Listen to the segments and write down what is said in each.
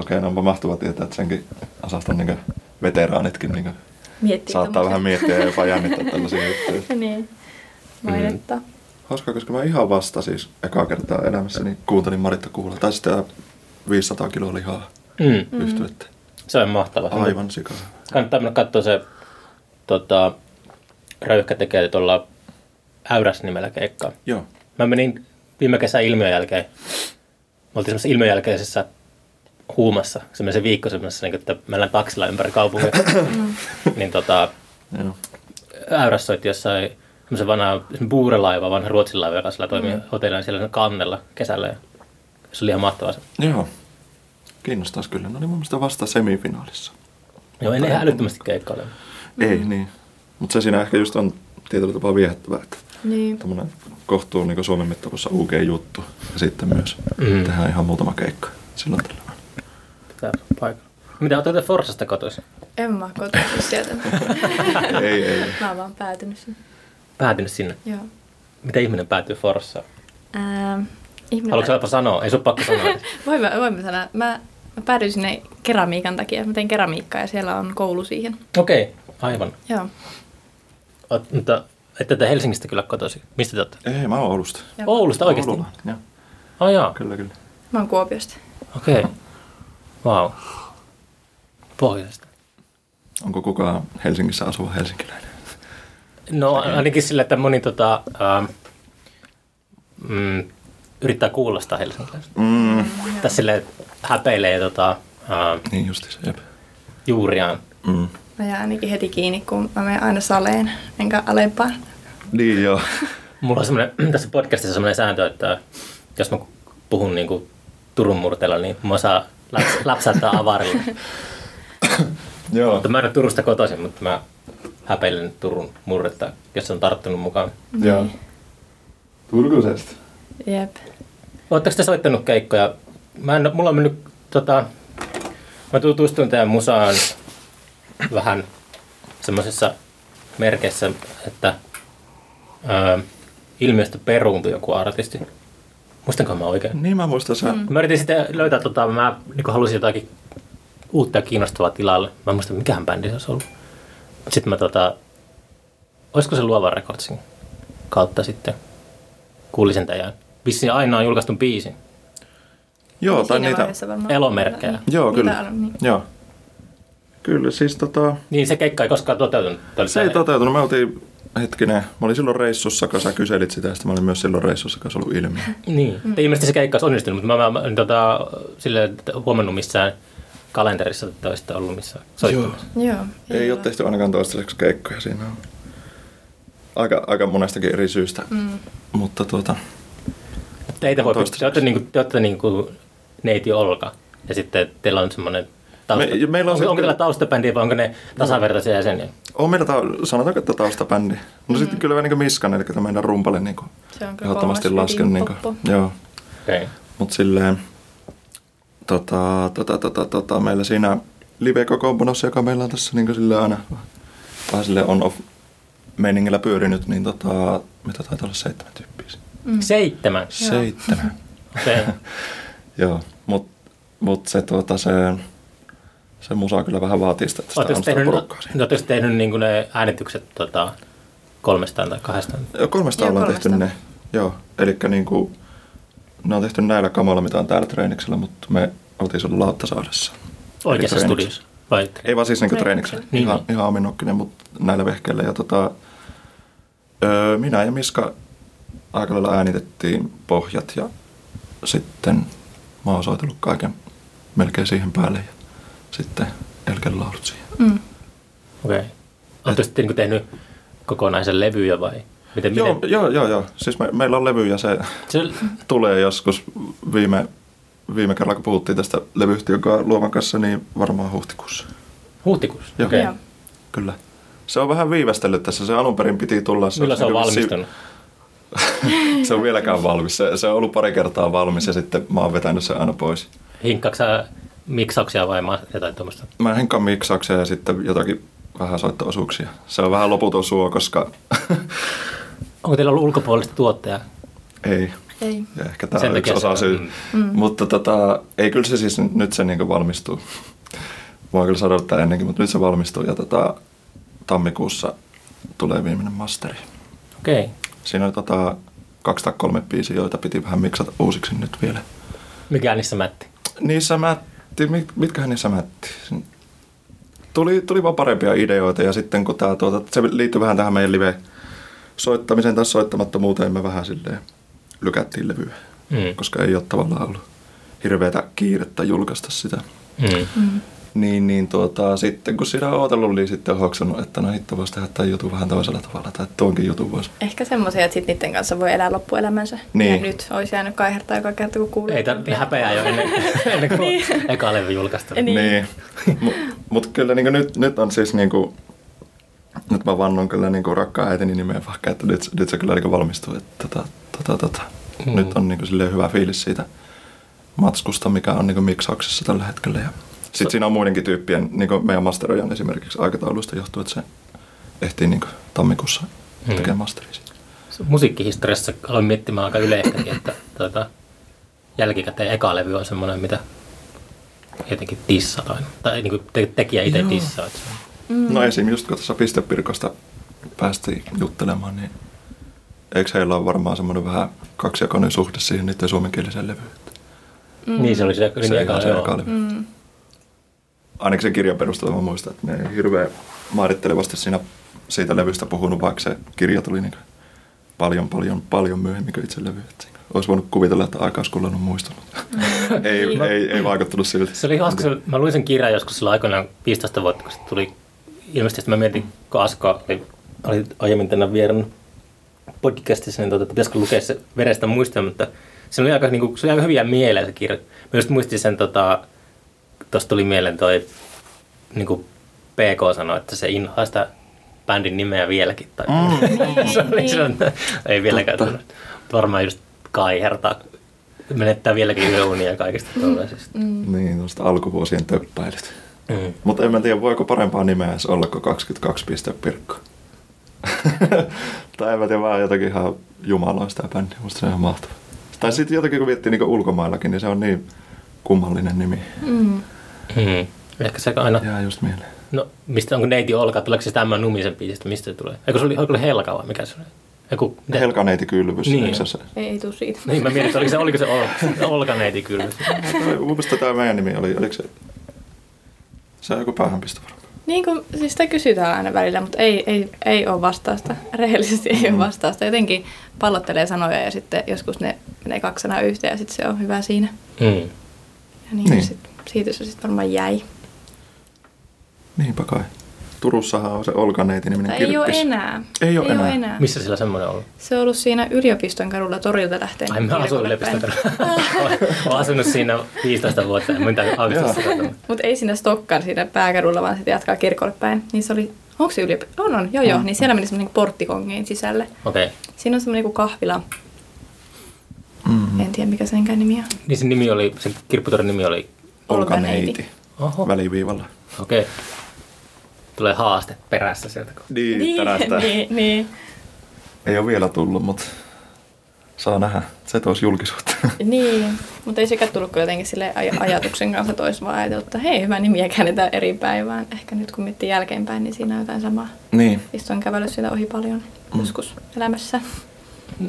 Okei, no onpa mahtava tietää, että senkin osaston niin veteraanitkin niin Miettii saattaa vähän tommosia. miettiä ja jopa jännittää tällaisia juttuja. niin. Mainetta. Mm. Hauskaa, koska mä ihan vasta siis ekaa kertaa elämässäni kuuntelin Maritta Kuula. Tai sitten 500 kiloa lihaa Mm. Mm. yhtyettä. Se on mahtava. Aivan sikaa. Kannattaa mennä katsoa se tota, Röyhkä tekee tuolla Äyräs nimellä keikkaa. Joo. Mä menin viime kesän ilmiön jälkeen. Me oltiin semmoisessa ilmiön jälkeisessä huumassa, semmoisen viikko semmoisessa, niin että meillä on taksilla ympäri kaupunkia. niin tota, Joo. Äyräs soitti jossain semmoisen vanha buurelaiva, vanha ruotsin laiva, joka siellä toimii Mm. hotellina siellä kannella kesällä. Ja se oli ihan mahtavaa. se. Joo. Kiinnostaisi kyllä. No niin mun mielestä vasta semifinaalissa. Joo, en ihan älyttömästi keikkaile. Mm. Ei niin. Mutta se siinä ehkä just on tietyllä tapaa viehättävää, että Niin. tämmöinen kohtuu niin Suomen mittapuussa UG-juttu. Ja sitten myös Mm. mm. tehdään ihan muutama keikka silloin tällä. Pitää paikalla. Mitä, olette Forsasta kotoisin? En mä kotoisin sieltä. ei, ei. mä oon vaan päätynyt sinne. Päätynyt sinne. Joo. Miten ihminen päätyy Forssaan? Ähm, ihminen... Haluatko jopa sanoa? Ei sun pakko sanoa. Voimme, voimme sanoa. Mä, mä päädyin sinne keramiikan takia. Mä teen keramiikkaa ja siellä on koulu siihen. Okei, okay, aivan. Joo. Oot, mutta ette te Helsingistä kyllä kotoisin. Mistä te olette? Ei, mä oon Oulusta. Joo. Oulusta oikeasti? Oululla, Joo, Ai jaa, kyllä, kyllä. Mä oon Kuopiosta. okei. Okay. Wow. Pohjoisesta. Onko kukaan Helsingissä asuva helsinkiläinen? No ainakin sillä, että moni tota, ähm, mm, yrittää kuulostaa helsinkiläistä. Mm, Tässä sille häpeilee tota, ähm, niin justiinsa, jep. juuriaan. Mm. Mä jään ainakin heti kiinni, kun mä menen aina saleen, enkä alempaan. Niin joo. Mulla on semmoinen, tässä podcastissa semmoinen sääntö, että jos mä puhun niin kuin Turun murteella, niin mä saa laps- lapsattaa avarilla. joo. Mutta mä en ole Turusta kotoisin, mutta mä häpeilen Turun murretta, jos on tarttunut mukaan. Joo. Turkusesta. Jep. Oletteko te soittanut keikkoja? Mä en, mulla on mennyt, tota, mä tutustuin teidän musaan vähän semmoisessa merkeissä, että ää, ilmiöstä peruuntui joku artisti. Muistanko mä oikein? Niin mä muistan sä. Mä yritin sitten löytää, tota, mä niin halusin jotakin uutta ja kiinnostavaa tilalle. Mä en muista, mikähän bändi se olisi ollut. Sitten mä tota, olisiko se Luova Recordsin kautta sitten kuulin sen teidän. Vissiin aina on julkaistu biisin. Joo, tai niitä. Elomerkkejä. Joo, Niitä kyllä. niin. Joo. Kyllä, siis tota, Niin se keikka ei koskaan toteutunut. Se ei toteutunut. Me oltiin, hetkinen, mä olin silloin reissussa, kun sä kyselit sitä, ja mä olin myös silloin reissussa, kun se ollut ilmiö. Niin, mm. ilmeisesti se keikka olisi onnistunut, mutta mä, mä, mä en tota, sille huomannut missään kalenterissa, että olisitte ollut missään soittamassa. Joo. Ei ole tehty ainakaan toistaiseksi keikkoja siinä on. Aika, aika monestakin eri syystä. Mm. Mutta tuota, Teitä voi, te olette, niinku, te olette niinku neiti Olka ja sitten teillä on semmoinen tausta. Me- meillä on onko, sitten- onko teillä taustabändi vai onko ne tasavertaisia jäseniä? On meillä, ta- sanotaanko, että taustabändi. No sitten kyllä vähän niin kuin Miskan, eli tämä meidän rumpalle niin kuin Se on kyllä ehdottomasti lasken. Niin kuin, joo. Okei. Okay. Mutta silleen, tota, tota, tota, tota, meillä siinä live-kokoonpanossa, joka meillä on tässä niin sille aina vähän sille on-off meiningillä pyörinyt, niin tota, mitä taitaa olla seitsemän tyyppiä. Mm. Seitsemän. Seitsemän. Okei. Joo, mutta mut se, tuota, se, se musa kyllä vähän vaatii sitä, että sitä sitä tehnyt, porukkaa siinä. oletteko tehnyt niinku ne äänitykset tota, kolmestaan tai kahdestaan? Joo, kolmesta Joo, ollaan tehty ne. Joo, eli niinku, ne on tehty näillä kamoilla, mitä on täällä treeniksellä, mutta me oltiin siellä Lauttasaaressa. Oikeassa studiossa? Vai? Ei vaan siis niinku Treeniksellä. Niin, ihan, niin. ihan ominnokkinen, mutta näillä vehkeillä. Ja tota, öö, minä ja Miska aika lailla äänitettiin pohjat ja sitten mä oon soitellut kaiken melkein siihen päälle ja sitten Elken laulut siihen. Mm. Okei. Okay. Oletteko sitten niinku tehnyt kokonaisen levyjä vai? Miten, Joo, miten? joo, joo, joo. Siis me, meillä on levy ja se Se, tulee joskus viime, viime kerralla, kun puhuttiin tästä levyyhtiön luovan kanssa, niin varmaan huhtikuussa. huhtikuussa? Joo. Okei. Joo. Kyllä. Se on vähän viivästellyt tässä. Se alun perin piti tulla. Milloin se on olisi niin valmistunut? Si- se on vieläkään valmis. Se, se on ollut pari kertaa valmis ja sitten mä oon vetänyt sen aina pois. Hinkkaatko miksauksia vai jotain tuommoista? Mä henkaan miksauksia ja sitten jotakin vähän soitto-osuuksia. Se on vähän loputon suo, koska Onko teillä ollut ulkopuolista tuottajaa? ei. Ei. Ja ehkä tämä Sen on yksi takia osa on- syy. Mm. Mutta tota, ei kyllä se siis nyt se niin valmistuu. Voin kyllä sanoa että ennenkin, mutta nyt se valmistuu ja tota, tammikuussa tulee viimeinen masteri. Okei. Okay. Siinä oli tota, kaksi tai kolme biisiä, joita piti vähän miksata uusiksi nyt vielä. Mikä niissä mätti? Niissä mätti, mit, mitkähän niissä mätti? Tuli, tuli vaan parempia ideoita ja sitten kun tää, tuota, se liittyy vähän tähän meidän live soittamiseen tai soittamattomuuteen, me vähän silleen lykättiin levyä, Mm. koska ei ole tavallaan ollut hirveätä kiirettä julkaista sitä. Mm. Mm. Niin, niin tuota, sitten kun sitä on odotellut, niin sitten on hoksannut, että no hitto voisi tehdä tämän jutun vähän toisella tavalla, tai tuonkin jutun voisi. Ehkä semmoisia, että sit niiden kanssa voi elää loppuelämänsä. Niin. Ja nyt olisi jäänyt kaihertaa joka kerta, kun kuulee. Ei tarvitse häpeää jo ennen, ennen kuin Niin. eka levy julkaista. Niin. niin. Mutta mut kyllä niin nyt, nyt on siis niin kuin, nyt mä vannon kyllä niin kuin rakkaan äitini nimeen vaikka, että nyt, nyt se kyllä niin valmistuu. Että tota, tota, tota. Mm. Nyt on niin kuin silleen hyvä fiilis siitä matskusta, mikä on niin kuin miksauksessa tällä hetkellä. Ja sitten siinä on muidenkin tyyppien, niin kuin meidän masteroijan esimerkiksi aikataulusta johtuu, että se ehtii niin kuin tammikuussa Mm. tekemään masteria. Musiikkihistoriassa aloin miettimään aika yleistäkin, että tuota, jälkikäteen eka levy on semmoinen, mitä jotenkin dissataan. Tai niin kuin te, tekijä itse on- Mm. No esim. just kun tuossa Pistepirkosta päästiin juttelemaan, niin eikö heillä ole varmaan semmoinen vähän kaksijakoinen suhde siihen niiden suomenkieliseen levyyn? Mm. Niin se oli se, Se se, eka levy. Mm. Ainakin sen kirjan perusteella mä muistan, että ne ei hirveän määrittelevasti siinä siitä levystä puhunut, vaikka se kirja tuli niin paljon, paljon, paljon myöhemmin kuin itse levy. Olisi voinut kuvitella, että aika olisi kulunut muistunut. ei, Niin. ei, ei vaikuttanut siltä. Se oli hauska, se- mä luin sen kirjan joskus silloin aikoinaan 15 vuotta, kun se tuli ilmeisesti, mä mietin, kun Asko oli, oli aiemmin tänä vierannut podcastissa, niin tota, että pitäisikö lukea se verestä muistaa, mutta se oli aika, niin kuin, se oli aika hyviä mieleen se kirja. Mä just muistin sen, tota, tuosta tuli mieleen toi, niin kuin PK sanoi, että se inhoaa sitä bändin nimeä vieläkin. Tai Mm. se oli, se on, ei vieläkään tullut. Varmaan just kaihertaa, menettää vieläkin yöunia kaikista tuollaisista. Mm. Niin, tuosta alkuvuosien töppäilyt. Mm. Mutta en mä tiedä, voiko parempaa nimeä edes olla kuin 22 piste Pirkko. tai en mä tiedä, vaan jotakin ihan jumaloista ja bändi. Musta se on ihan mahtava. Tai sitten jotakin, kun miettii niin ulkomaillakin, niin se on niin kummallinen nimi. Mm. Mm. Ehkä se aina... Jää just mieleen. No, mistä onko neiti Olka? Tuleeko se tämän numisen biisistä? Mistä se tulee? Eikö se oli, oliko se Helka vai mikä se oli? Eiku, Helka neiti kylvys. Niin. se se? Ei, ei tuu siitä. Niin, mä mietin, että oliko se, oliko se Olka, Olka neiti kyllä. Mun mielestä tämä meidän nimi oli, oliko se? Se on joku päähänpisto varmaan. Niin kuin, siis sitä kysytään aina välillä, mutta ei, ei, ei ole vastausta. Rehellisesti ei ole Mm. vastausta. Jotenkin pallottelee sanoja ja sitten joskus ne menee kaksi sanaa yhteen ja sitten se on hyvä siinä. Mm. Ja niin, Niin. niin. Sit, siitä se sitten varmaan jäi. Niinpä kai. Turussahan on se Olka neiti niminen Tai ei ole kirppis. enää. Ei ole ei enää. Ole enää. Missä sillä semmoinen on ollut? Se on ollut siinä yliopiston kadulla torilta lähteen. Ai mä asuin yliopiston Olen asunut siinä 15 vuotta, en mitään. Mutta ei siinä Stokkan siinä pääkadulla, vaan sitten jatkaa kirkolle päin. Niin se oli, onko se yliopisto? On, on, joo joo. Mm. Niin siellä meni semmoinen porttikongiin sisälle. Okei. Okay. Siinä on semmoinen niinku kahvila. Mm. En tiedä mikä senkään nimi on. Niin se nimi oli, se kirpputorin nimi oli... Olka Olka neiti. neiti. Oho. Väliviivalla. Okei. Okay. Tulee haaste perässä sieltä. Niin, Niin, niin, niin. Ei ole vielä tullut, mutta saa nähdä. Se toisi julkisuutta. Niin, mutta ei sekään tullut kyllä jotenkin sille aj- ajatuksen kanssa tois vaan ajatellut, että hei, hyvä nimi ja käännetään eri päin, vaan ehkä nyt kun miettii jälkeenpäin, niin siinä on jotain samaa. niin. Istuin kävellyt sitä ohi paljon Mm. joskus elämässä.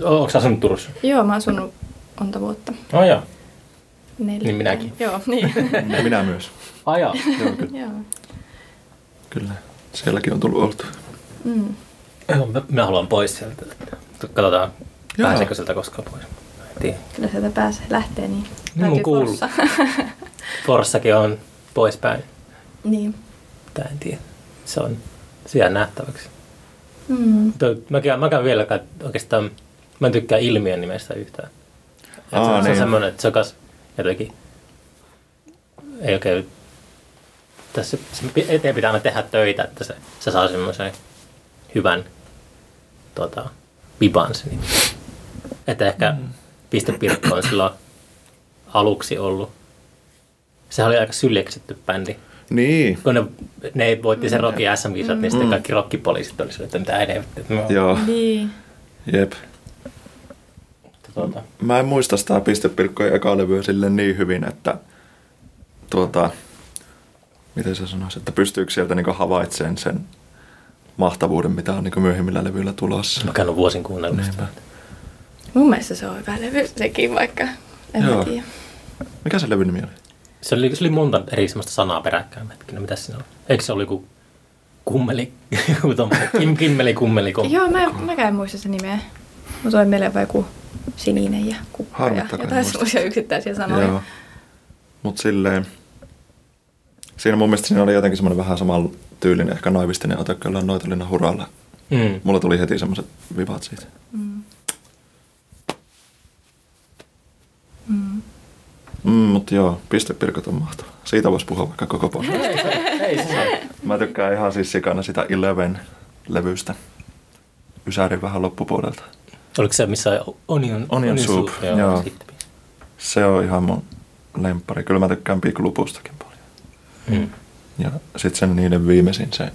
Onko sä asunut Turussa? Joo, mä oon asunut monta vuotta. Oh, joo. Neljä. Niin minäkin. Joo, niin. Ja minä myös. Ai joo. Joo, kyllä. Joo. kyllä. Sielläkin on tullut oltu. Mm. Mä, mä haluan pois sieltä. Katsotaan, Joo. pääseekö sieltä koskaan pois. Tiedä. Kyllä sieltä pääsee, lähtee niin. Niin mun kuuluu. Forssa. Forssakin on poispäin. niin. Tää en tiedä. Se on siellä nähtäväksi. Mm. Mutta Mäkään, mäkään vielä oikeastaan, mä en tykkää ilmiön nimestä yhtään. Aa, se, on- se on niin. semmoinen, että se on kas jotenkin, ei oikein, tässä se eteen pitää aina tehdä töitä, että se, se saa semmoisen hyvän tota, viban se nimi. Että ehkä mm. pistepirkko on silloin aluksi ollut. Sehän oli aika syljeksitty bändi. Niin. Kun ne, ne voitti sen Rocki SM-kisat, niin sitten Mm. kaikki rockipoliisit oli sille, että mitä me- Joo. Niin. Jep. Tuota, Mä en muista sitä pistepilkkojen eka levyä sille niin hyvin, että tuota, miten se sanoisi, että pystyykö sieltä niinku havaitsemaan sen mahtavuuden, mitä on niinku myöhemmillä levyillä tulossa. mä käyn vuosin kuunnellut sitä. Mun mielestä se on hyvä levy sekin, vaikka en Joo. tiedä. Mikä se levyn nimi oli? Se oli, se oli monta eri semmoista sanaa peräkkäin. Hetkinen, mitä siinä oli? Eikö se oli joku kummeli, joku kim, kimmeli, kummeli, kom. Joo, mä, mäkään en muista sen nimeä. Mutta toi mieleen vai joku sininen ja kukka ja jotain semmoisia yksittäisiä sanoja. Joo. Mut silleen, siinä mun mielestä siinä oli jotenkin semmoinen vähän saman tyylinen, ehkä naivistinen ote, kun ollaan Noitolinnan huralla. Mm. Mulla tuli heti semmoiset vivat siitä. Mm. Mm, mut joo, pistepirkot on mahtava. Siitä voisi puhua vaikka koko podcast. Mä tykkään ihan siis sikana sitä Eleven-levystä. Ysärin vähän loppupuolelta. Oliko se missä Onion, Onion Soup, Joo, joo. Sitten. Se on ihan mun lemppari. Kyllä mä tykkään Big Lupustakin paljon. Mm. Ja sit sen niiden viimeisin se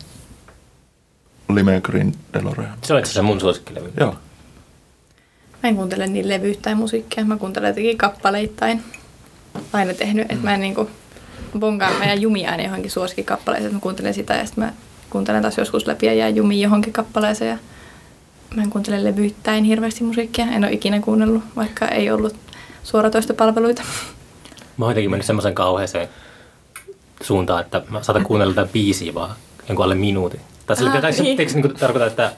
Lime Green DeLorean. Se on itse asiassa mun suosikkilevy. Joo. Mä en kuuntele niin levyyttäin musiikkia, mä kuuntelen jotenkin kappaleittain. Aina tehnyt, että mä en niinku bonkaan meidän jumia aina johonkin suosikkikappaleeseen, että mä kuuntelen sitä ja sitten mä kuuntelen taas joskus läpi ja jää jumiin johonkin kappaleeseen ja mä en kuuntele levyyttäin hirveästi musiikkia. En ole ikinä kuunnellut, vaikka ei ollut suoratoistopalveluita. Mä oon jotenkin mennyt semmoisen kauheeseen suuntaan, että mä saatan kuunnella tätä biisiä vaan jonkun alle minuutin. Tai sillä Ah, ah, niin. niin. niin tarkoita, että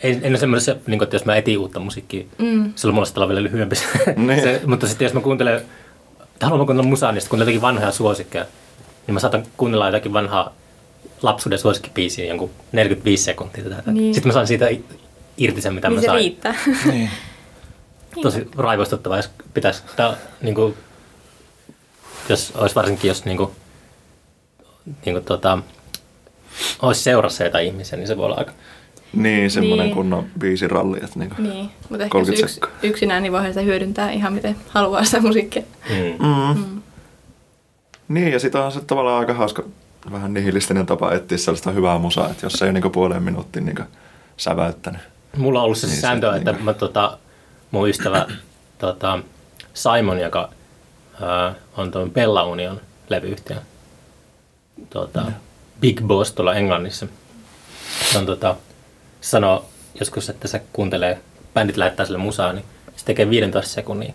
ei, en ole semmoisessa, niin kuin, että jos mä etin uutta musiikkia, Mm. silloin mulla sitten on vielä lyhyempi se, Niin. se, mutta sitten jos mä kuuntelen, että haluan mä kuunnella musaa, niin sitten kuuntelen jotakin vanhoja suosikkeja, niin mä saatan kuunnella jotakin vanhaa lapsuuden suosikkibiisiä jonkun 45 sekuntia. Tätä. Niin. Sitten mä saan siitä irti sen, mitä niin mä se sain. riittää. Niin. Tosi raivostuttavaa, jos pitäisi, tää, niin kuin, jos olisi varsinkin, jos niin kuin, niin kuin, tota, olisi seurassa jotain ihmisiä, niin se voi olla aika... Niin, semmonen Niin. kunnon biisiralli, että niinku. niin, mutta ehkä 30 jos yks, yksinään, niin voihan sitä hyödyntää ihan miten haluaa sitä musiikkia. Mm. Mm. Mm. Niin, ja sitä on se tavallaan aika hauska, vähän nihilistinen tapa etsiä sellaista hyvää musaa, että jos se ei niinku puoleen minuuttiin niinku säväyttänyt. Mulla on ollut se Niin, sääntö, että niin. mä, tota, mun ystävä tota, Simon, joka ää, on tuon Bella Union levyyhtiö, tota, Big Boss tuolla Englannissa, se on, tota, sanoo joskus, että se kuuntelee, bändit lähettää sille musaa, niin se tekee 15 sekunnin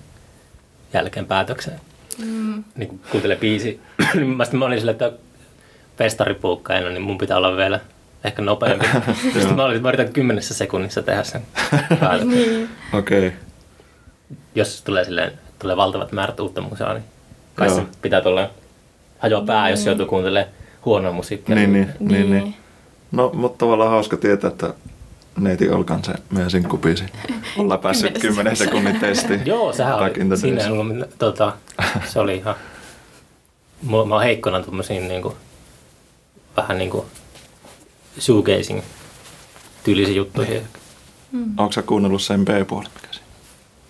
jälkeen päätöksen. Mm. Niin kun kuuntelee biisi, niin mä, mä olin silleen, että festaripuukkaina, niin mun pitää olla vielä ehkä nopeampi. mä, olin, mä yritän kymmenessä sekunnissa tehdä sen päätöksen. Niin. Okei. Okay. Jos tulee, silleen, tulee valtavat määrät uutta musaa, niin kai Joo. se pitää tulla hajoa pää, jos joutuu kuuntelemaan huonoa musiikkia. Niin, niin, niin, Niin. niin. No, mutta tavallaan hauska tietää, että neiti Olkan se meidän sinkkubiisi. Ollaan päässyt 10 sekunnin testiin. Joo, sehän oli, siinä, ollut- tota, se oli ihan, mä, mä oon heikkona tuommoisiin niinku, vähän niinku shoegazing tyylisiin juttuihin. Onko sä kuunnellut sen B-puolen, mikä siinä?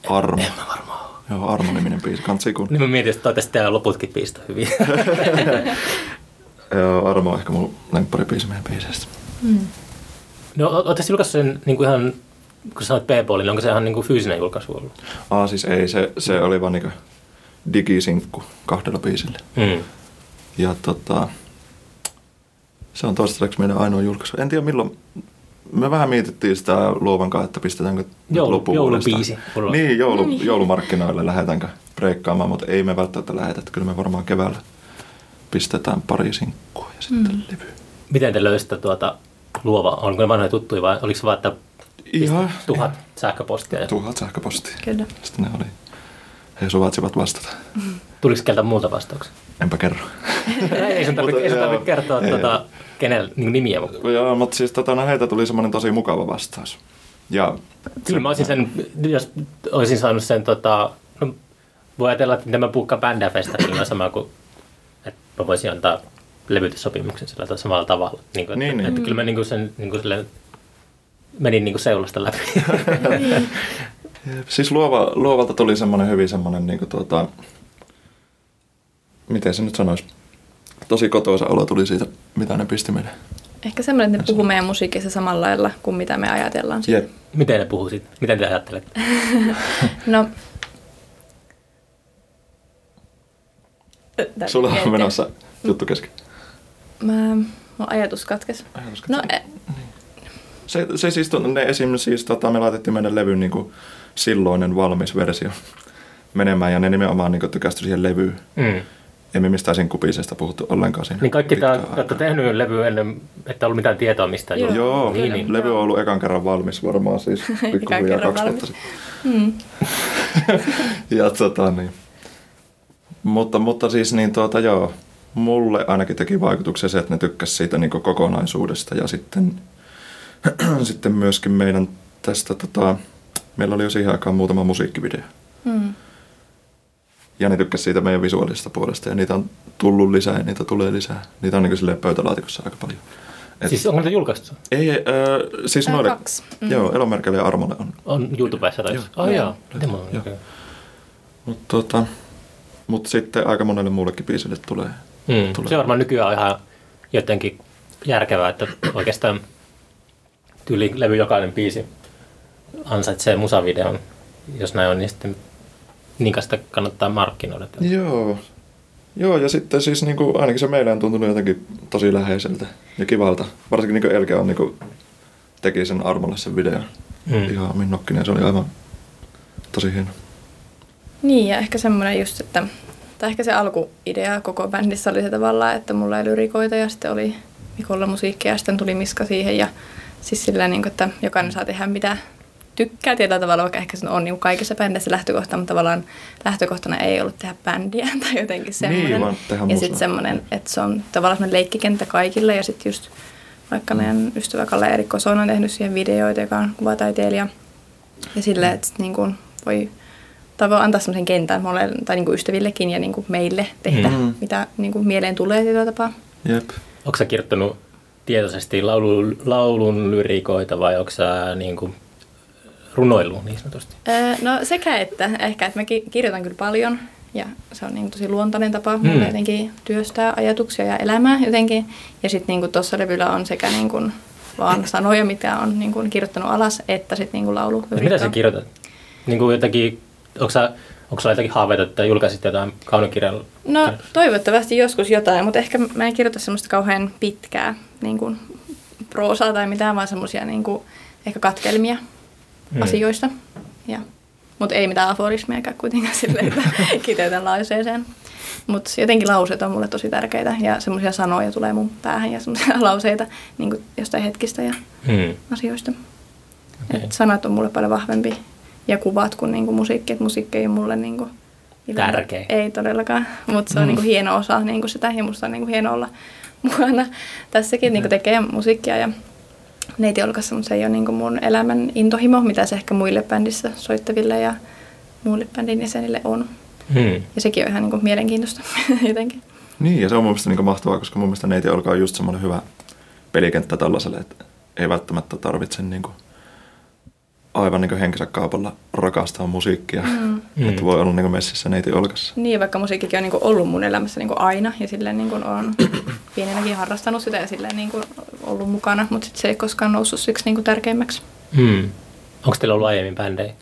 Armo. En mä varmaan oo. Joo, Armo-niminen biisi. Kansi kuunnella. Niin mä mietin, että toivottavasti teillä loputkin biisit on hyviä. Joo, Armo on ehkä mun lempparibiisi meidän biiseistä. Mm. no, ootte julkaissut sen niinku ihan, kun sanoit B-puoli, niin onko se ihan niinku fyysinen julkaisu ollut? Aa, siis ei, se, se oli vaan niinku digisinkku kahdella biisillä. Mm. Ja tota, se on toistaiseksi meidän ainoa julkaisu. En tiedä milloin, me vähän mietittiin sitä luovan kanssa, että pistetäänkö Joulu- loppuvuodesta. joulubiisi. Niin, joulu, Niin. joulumarkkinoille lähdetäänkö breikkaamaan, mutta ei me välttämättä lähetä. Että Kyllä me varmaan keväällä pistetään pari sinkkua ja sitten Mm. levy. Miten te löysitte tuota luova, onko ne vanhoja tuttuja vai oliko se vaan, että Ihan tuhat sähköpostia? Ja tuhat sähköpostia. Kyllä. Sitten ne oli, he suvatsivat vastata. Tuliko keltä muuta vastauksia? Enpä kerro. ei sun tarvitse, sun joo, kertoa ei. tuota, kenellä niin nimiä. Mutta Joo, mutta siis tota, no heitä tuli semmoinen tosi mukava vastaus. Ja Kyllä mä olisin sen, jos olisin saanut sen, tota, no, voi ajatella, että miten mä puukkaan bändää festarilla on sama kuin, että mä voisin antaa levytyssopimuksen sillä tavalla samalla tavalla. Niin kuin, Niin, että, niin. että kyllä mä niin kuin sen niin kuin silleen, menin niin kuin seulasta läpi. Siis luova, luovalta tuli semmoinen hyvin semmoinen, niin tuota, miten se nyt sanoisi, tosi kotoisa olo tuli siitä, mitä ne pisti meille. Ehkä semmoinen, että ne puhuu meidän musiikissa samalla lailla kuin mitä me ajatellaan. Yep. Miten ne puhuu siitä? Miten te ajattelette? no, Sulla on menossa juttu kesken. Mä, mun ajatus katkes. Ajatus katkes. No, e- niin. se, se siis, ne esim, siis tota, me laitettiin meidän levyn niin kuin, silloinen valmis versio menemään ja ne nimenomaan niin kuin, tykästyi siihen levyyn. Mm. Emme mistään sen kupisesta puhuttu ollenkaan siinä. Niin kaikki tämä, olette tehnyt levy ennen, että ollut mitään tietoa mistään. Joo. Joo, Niin, niin, niin. levy on ollut ekan kerran valmis varmaan siis pikkuhiljaa kerran kaksi valmis. vuotta sitten. ja tota niin. Mutta, mutta siis niin tuota joo, mulle ainakin teki vaikutuksen se, että ne tykkäs siitä niin kokonaisuudesta ja sitten, sitten myöskin meidän tästä tota, meillä oli jo siihen aikaan muutama musiikkivideo. mm. Ja ne tykkäs siitä meidän visuaalisesta puolesta ja niitä on tullut lisää ja niitä tulee lisää. Niitä on niin silleen pöytälaatikossa aika paljon. Et, Siis onko niitä julkaistu? ei, äh, siis noille, kaksi. Mm. joo, Elomerkelle ja Armolle on. On YouTubessa tai Joo. Oh, Joo. joo. Mä Joo. okay. Mutta tota, mut sitten aika monelle muullekin biisille tulee. mm. Tulee. Se on varmaan nykyään on ihan jotenkin järkevää, että oikeastaan tyyli levy jokainen biisi ansaitsee musavideon. Jos näin on, niin sitten niin sitä kannattaa markkinoida. Joo. Joo, ja sitten siis niinku, ainakin se meille on tuntunut jotenkin tosi läheiseltä ja kivalta. Varsinkin niinku Elke on niinku, teki sen Armolle sen videon. Mm. Ihan Amin Nokkinen, se oli aivan tosi hieno. Niin, ja ehkä semmoinen just, että tai ehkä se alkuidea koko bändissä oli se tavallaan, että mulla oli lyrikoita ja sitten oli Mikolla musiikkia ja sitten tuli Miska siihen ja siis sillä niin kuin, että jokainen saa tehdä mitä tykkää tietyllä tavalla, vaikka ehkä se on niin kaikissa bändeissä lähtökohta, mutta tavallaan lähtökohtana ei ollut tehdä bändiä tai jotenkin semmoinen. Niin, vaan tehdä ja sitten semmoinen, että se on tavallaan semmoinen leikkikenttä kaikille ja sitten just vaikka meidän ystävä Kalle Erik Koson on tehnyt siihen videoita, joka on kuvataiteilija. Ja silleen, että sit niin kuin voi, tai voi antaa semmoisen kentän molle, tai niin kuin ystävillekin ja niin kuin meille tehdä, Mm. mm. mitä niin kuin mieleen tulee tietyllä tapaa. Jep. Onko sä kirjoittanut tietoisesti laulu, laulun lyrikoita vai onko sä niin kuin runoilu niin sanotusti? Öö, no sekä että, ehkä että mä ki- kirjoitan kyllä paljon ja se on niin tosi luontainen tapa Mm. jotenkin työstää ajatuksia ja elämää jotenkin. Ja sitten niin tuossa levyllä on sekä niin kuin vaan sanoja, mitä on niin kuin kirjoittanut alas, että sitten niin kuin laulu. Mitä sä kirjoitat? Niin kuin jotakin, onko, sä, onko sulla jotakin haaveita, että julkaisit jotain kaunokirjalla? No toivottavasti joskus jotain, mutta ehkä mä en kirjoita semmoista kauhean pitkää niin kuin proosaa tai mitään, vaan semmoisia niin kuin, ehkä katkelmia Mm. mm. asioista. Ja, mutta ei mitään aforismiakaan kuitenkaan silleen, että kiteytän lauseeseen. Mutta jotenkin lauseet on mulle tosi tärkeitä ja semmoisia sanoja tulee mun päähän ja semmoisia lauseita niin jostain hetkistä ja Hmm. asioista. Okei. Et sanat on mulle paljon vahvempi ja kuvat kuin niinku musiikki. Et musiikki ei ole mulle niinku Tärkeä. Ei todellakaan, mutta se on Mm. niinku hieno osa niinku sitä ja musta on niinku hieno olla mukana tässäkin niinku tekee musiikkia ja neiti olkassa, mutta se ei ole niinku mun elämän intohimo, mitä se ehkä muille bändissä soittaville ja muille bändin jäsenille on. Hmm. Ja sekin on ihan niinku mielenkiintoista jotenkin. Niin, ja se on mun mielestä niin mahtavaa, koska mun mielestä neiti olkaa just semmoinen hyvä pelikenttä tällaiselle, että ei välttämättä tarvitse niin kuin aivan niin kuin henkensä kaupalla rakastaa musiikkia. Mm. Mm. Että voi olla niin kuin messissä neiti olkassa. Niin, vaikka musiikkikin on niinku ollut mun elämässä niinku aina ja silleen niinku on pienenäkin harrastanut sitä ja silleen niinku ollut mukana, mutta sit se ei koskaan noussut siksi niinku tärkeimmäksi. Hmm. Onko teillä ollut aiemmin bändejä?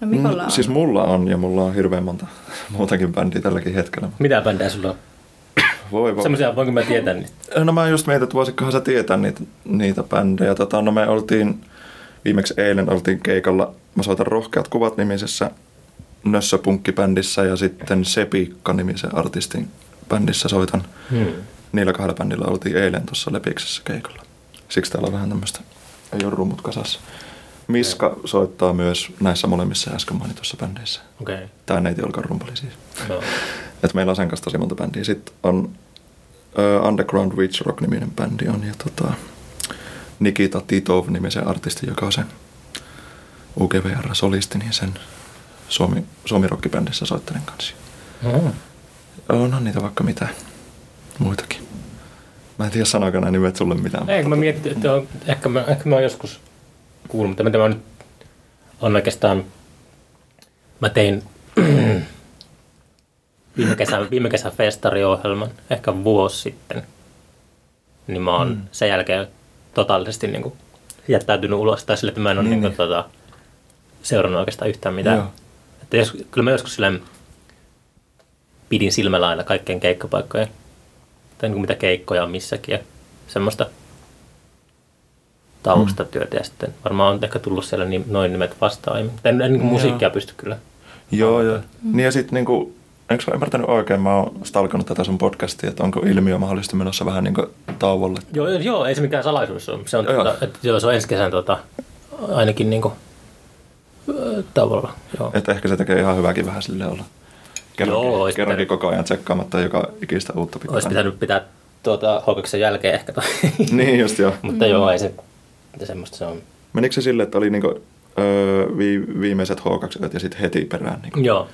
No Mikolla on. Mm, Siis mulla on ja mulla on hirveän monta muutakin bändiä tälläkin hetkellä. Mitä bändejä sulla on? Voi voi. Semmoisia, voinko mä tietää niistä? No mä just mietin, että voisitkohan sä tietää niitä, niitä bändejä. Tota, no me oltiin, viimeksi eilen oltiin keikalla, mä soitan Rohkeat kuvat nimisessä Nössöpunkkibändissä ja sitten Sepikka-nimisen artistin bändissä soitan. Hmm. Niillä kahdella bändillä oltiin eilen tuossa Lepiksessä keikalla. Siksi täällä on vähän tämmöistä, ei ole rummut kasassa. Miska soittaa myös näissä molemmissa äsken mainituissa bändeissä. Okei. Okay. Tää neiti olkaa rumpali siis. No. Et meillä on sen kanssa tosi monta bändiä. Sitten on uh, Underground Witch Rock-niminen bändi on ja tota, Nikita Titov nimisen artisti, joka on sen UGVR-solisti, niin sen Suomi, Suomi rockibändissä soittelen kanssa. Oh. On niitä vaikka mitä muitakin. Mä en tiedä sanoiko nämä nimet sulle mitään. Ei, kun mä mietin, että on, ehkä, mä, ehkä mä oon joskus kuullut, mutta tämä nyt on oikeastaan, mä tein viime kesän, viime kesän festariohjelman, ehkä vuosi sitten, niin mä oon Mm. mm. sen jälkeen totaalisesti niin kuin jättäytynyt ulos, tai sille, että mä en ole Niin, niin, niin. niin. Tota, seurannut oikeastaan yhtään mitään. Joo. Että jos, kyllä mä joskus silleen pidin silmällä aina kaikkien keikkapaikkojen, tai niin kuin mitä keikkoja on missäkin ja semmoista taustatyötä ja sitten varmaan on ehkä tullut siellä niin, noin nimet vastaan. En, en niin kuin musiikkia pysty kyllä. Joo, joo. Niin ja sitten niinku, enkö mä ymmärtänyt oikein, mä oon stalkannut tätä sun podcastia, että onko ilmiö mahdollisesti menossa vähän niinku tauolle. Joo, joo, ei se mikään salaisuus ole. Se on, Joo. tota, että, joo, se on ensi kesän tota, ainakin niin kuin, tavalla. Joo. Että ehkä se tekee ihan hyväkin vähän sille olla. Joo, kerronkin pitänyt- koko ajan tsekkaamatta joka ikistä uutta pitää. Olisi pitänyt pitää tuota, Hokeksen jälkeen ehkä. Toi. Niin just joo. Mutta joo, ei se semmoista se on. Menikö se sille, että oli niinku, öö, vi, viimeiset H2 ja sitten heti perään? Niinku? Joo.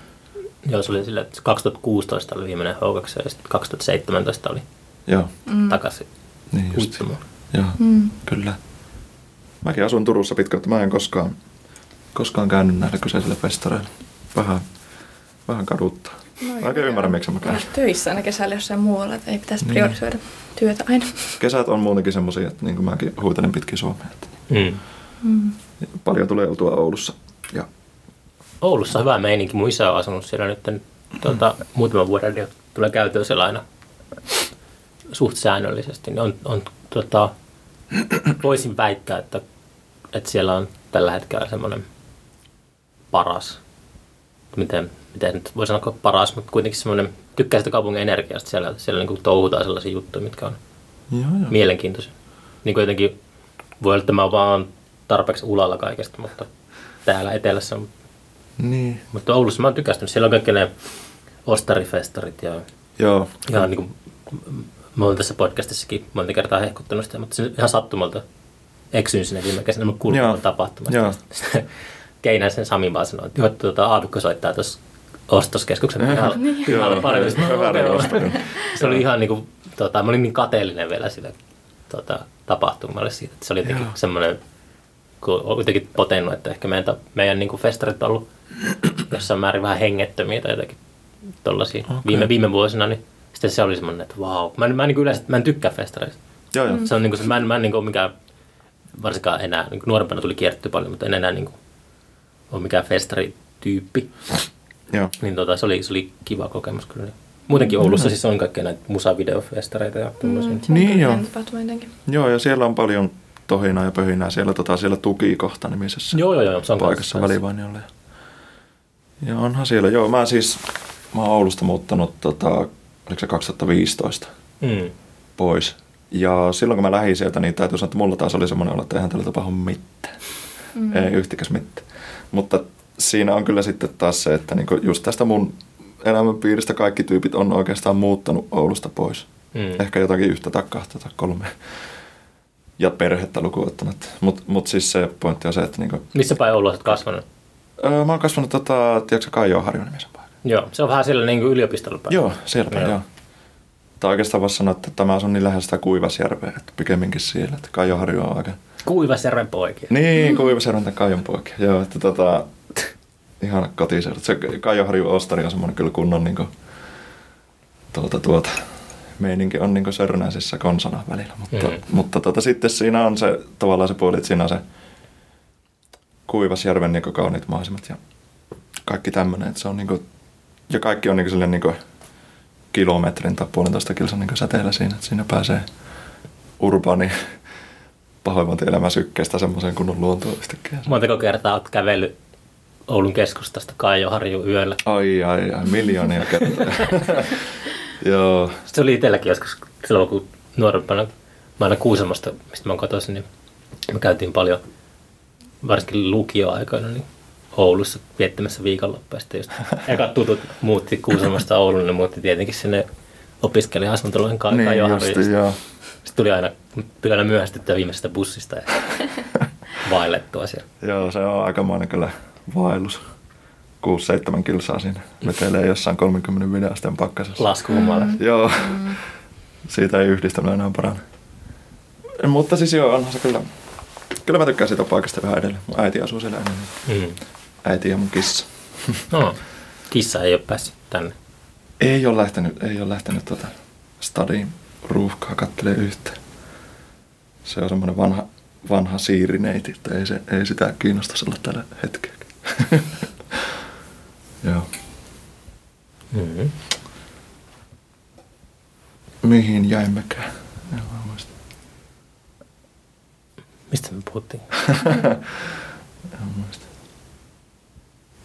Joo, se oli sillä, että 2016 oli viimeinen H2 ja sitten 2017 oli Joo, mm. takaisin niin just. Joo, Mm. kyllä. Mäkin asun Turussa pitkään, mutta mä en koskaan, koskaan käynyt näillä kyseisillä festareilla. Vähän, vähän kaduttaa. No, Mä oikein ymmärrän, miksi mä käyn. Töissä aina kesällä jossain muualla, että ei pitäisi Niin. priorisoida työtä aina. Kesät on muutenkin semmosia, että niin kuin mäkin huitelen pitkin Suomea. Että Mm. Mm. paljon tulee oltua Oulussa. Ja Oulussa on hyvä meininki. Mun isä on asunut siellä nyt tuota, muutaman vuoden ja tulee käytyä siellä aina suht säännöllisesti. Niin on, on, tota, voisin väittää, että, että siellä on tällä hetkellä semmoinen paras, miten, miten nyt voi sanoa paras, mutta kuitenkin semmoinen, tykkää sitä kaupungin energiasta. Siellä, siellä niin kuin touhutaan sellaisia juttuja, mitkä on joo, joo. mielenkiintoisia. Niin kuin jotenkin, voi olla, että mä vaan tarpeeksi ulalla kaikesta, mutta täällä etelässä on Niin. mutta Oulussa mä oon tykästynyt. Siellä on kaikki ne ostarifestarit ja, Joo. ja niin kuin, mä oon tässä podcastissakin monta kertaa hehkuttanut sitä, mutta se ihan sattumalta eksyin sinne viime kesänä. Mä Joo. kuulin tapahtumasta. Joo. Sitten Keinän sen Sami vaan sanoi, että, tuota, aavikko soittaa tuossa ostoskeskuksen pihalla, pihalla pari. Okei, ostoksen. Se oli ihan niin kuin, tota, mä olin niin kateellinen vielä sille tota, tapahtumalle siitä, että se oli jotenkin semmoinen, kun on jotenkin potennut, että ehkä meidän, meidän niin kuin festarit on ollut jossain määrin vähän hengettömiä tai jotenkin tollasia Okei. viime, viime vuosina, niin sitten se oli semmoinen, että vau. Mä, en- mä, en niin yleensä, mä en tykkää festareista. Joo, joo. Se on niin kuin, se, mä en, mä en niin kuin ole mikään, varsinkaan enää, niin kuin nuorempana tuli kierretty paljon, mutta en enää niin kuin, ole mikään festarityyppi. joo. Niin tota, se, oli, se oli kiva kokemus kyllä. Muutenkin Oulussa siis on kaikkea näitä musavideofestareita ja tämmöisiä. Mm, Niin joo. Joo, ja siellä on paljon tohinaa ja pöhinää. Siellä, tota, siellä tukikohta nimisessä Joo, joo, joo. Se on paikassa välivainiolla. Ja onhan siellä, joo, mä siis, mä oon Oulusta muuttanut, tota, oliko se 2015 Mm. pois. Ja silloin kun mä lähdin sieltä, niin täytyy sanoa, että mulla taas oli semmoinen olo, että eihän tällä tapahdu mitään. Mm. Ei yhtikäs mitään. Mutta siinä on kyllä sitten taas se, että niinku just tästä mun elämänpiiristä kaikki tyypit on oikeastaan muuttanut Oulusta pois. Mm. Ehkä jotakin yhtä tai kahta tai kolme. Ja perhettä lukuun ottamatta. Mutta mut siis se pointti on se, että niinku, Missä päin Oulua olet kasvanut? Öö, mä oon kasvanut, tota, tiedätkö Kaijoharju nimisen paikan? Joo, se on vähän siellä niin kuin yliopistolla päin. Joo, siellä päin, Joo. joo. Tai oikeastaan voisi sanoa, että tämä on niin lähellä sitä Kuivasjärveä, että pikemminkin siellä, että Kaijoharju on aika... Kuivasjärven poikia. Niin, Kuivasjärven tai Kaijon poikia, joo, että tota, ihan kotiseudut. Se Kaijoharju Ostari on semmoinen kyllä kunnon niinku, tuota, tuota, meininki on niinku Sörnäisissä konsana välillä, mutta, Mm. mutta tota, sitten siinä on se tavallaan se puoli, että siinä on se Kuivasjärven niinku kauniit maisemat ja kaikki tämmöinen, että se on niinku, ja kaikki on niinku silleen niinku kilometrin tai puolentoista kilsan niinku säteellä siinä, että siinä pääsee urbaani pahoinvointielämä sykkeestä semmoiseen kunnon luontoon yhtäkkiä. Montako kertaa olet kävellyt Oulun keskustasta Kaijoharjuun yöllä? Ai, ai, ai, miljoonia kertoja. Joo, Se oli itselläkin joskus silloin, kun nuorempana, mä aina Kuusamosta, mistä mä oon kotoisin, niin me käytiin paljon, varsinkin lukioaikoina, niin Oulussa viettämässä viikonloppua. Sitten just ekat tutut muutti Kuusamosta Ouluun, ne muutti tietenkin sinne opiskelija-asuntoloihin Ka- niin Kaijoharjuun. justi, joo. Sitten tuli aina, tuli aina myöhästyttyä viimeisestä bussista ja vaellettua siellä. Joo, se on aikamoinen kyllä vaellus. 6-7 kilsaa siinä. Vetelee jossain 35 asteen pakkasessa. Lasku omalle. Joo, siitä ei yhdistelmä enää parane. Mutta siis joo, onhan se kyllä. Kyllä mä tykkään siitä paikasta vähän edelleen. Mun äiti asuu siellä enemmän. Mm. Äiti ja mun kissa. No, kissa ei ole päässyt tänne. Ei ole lähtenyt, ei ole lähtenyt tuota stadiin ruuhkaa kattelee yhtään. Se on semmoinen vanha, vanha siirineiti, että ei, se, ei sitä kiinnostaisi olla tällä hetkellä. Joo. Mm. mihin jäimmekään. En vaan muista. Mistä me puhuttiin? En muista.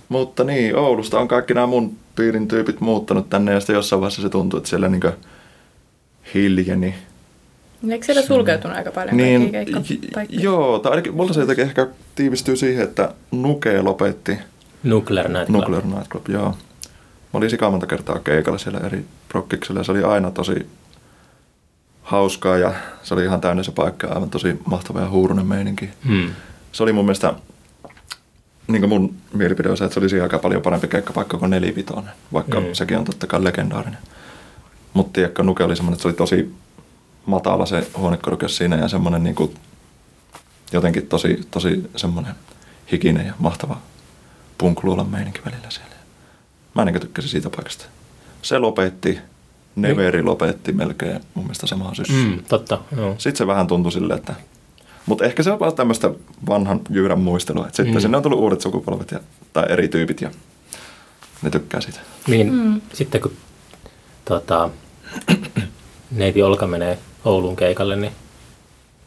Mutta niin, Oulusta on kaikki nämä mun piirin tyypit muuttanut tänne ja sitten jossain vaiheessa se tuntuu, että siellä niinku hiljeni. Eikö siellä sulkeutunut aika paljon Niin, keikkapaikkoja? joo, tai ainakin mulla se jotenkin ehkä tiivistyy siihen, että Nuke lopetti Nuclear Night Club. Nuclear Night Club, joo. Mä olin sika monta kertaa keikalla siellä eri prokkiksella ja se oli aina tosi hauskaa ja se oli ihan täynnä se paikka aivan tosi mahtava ja huurunen meininki. Hmm. Se oli mun mielestä, niin kuin mun mielipide on se, että se olisi aika paljon parempi keikkapaikka kuin nelivitonen, vaikka Mm. mm. sekin on totta kai legendaarinen. Mutta tiedätkö, Nuke oli semmoinen, että se oli tosi matala se huonekorkeus siinä ja semmoinen niin kuin, jotenkin tosi, tosi semmoinen hikinen ja mahtava punkluulan meininki välillä siellä. Mä niin tykkäsin siitä paikasta. Se lopetti, Neveri lopetti melkein mun mielestä samaan syssyyn. Mm, totta, joo. Sitten se vähän tuntui silleen, että... Mutta ehkä se on vaan tämmöistä vanhan jyyrän muistelua. Että sitten Mm. sinne on tullut uudet sukupolvet ja, tai eri tyypit ja ne tykkää siitä. Niin, Mm. sitten kun tota, neiti Olka menee Ouluun keikalle, niin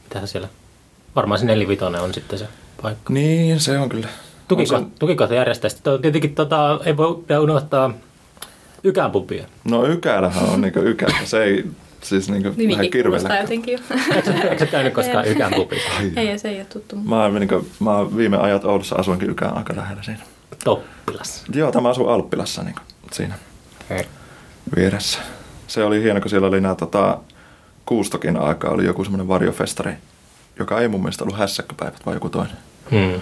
mitähän siellä? Varmaan se nelivitonen on sitten se paikka. Niin, se on kyllä. Tukiko, On se, tukikohta järjestää. Sitten tietenkin tota, ei voi unohtaa ykään pubia. no Ykälähän on niinku Ykä. Se ei siis niinku vähän Nimikin kuulostaa kirveellä. jotenkin jo. Eikö, käynyt koskaan ykään pubissa? Ei, se ei ole tuttu. Mä, oon niinku, mä oon viime ajat Oulussa asuinkin Ykään aika lähellä siinä. Toppilas. Joo, tämä asuu Alppilassa niinku, siinä Hei. vieressä. Se oli hieno, kun siellä oli nämä tota, Kuustokin aikaa, oli joku semmoinen varjofestari, joka ei mun mielestä ollut hässäkköpäivät, vaan joku toinen. Hmm.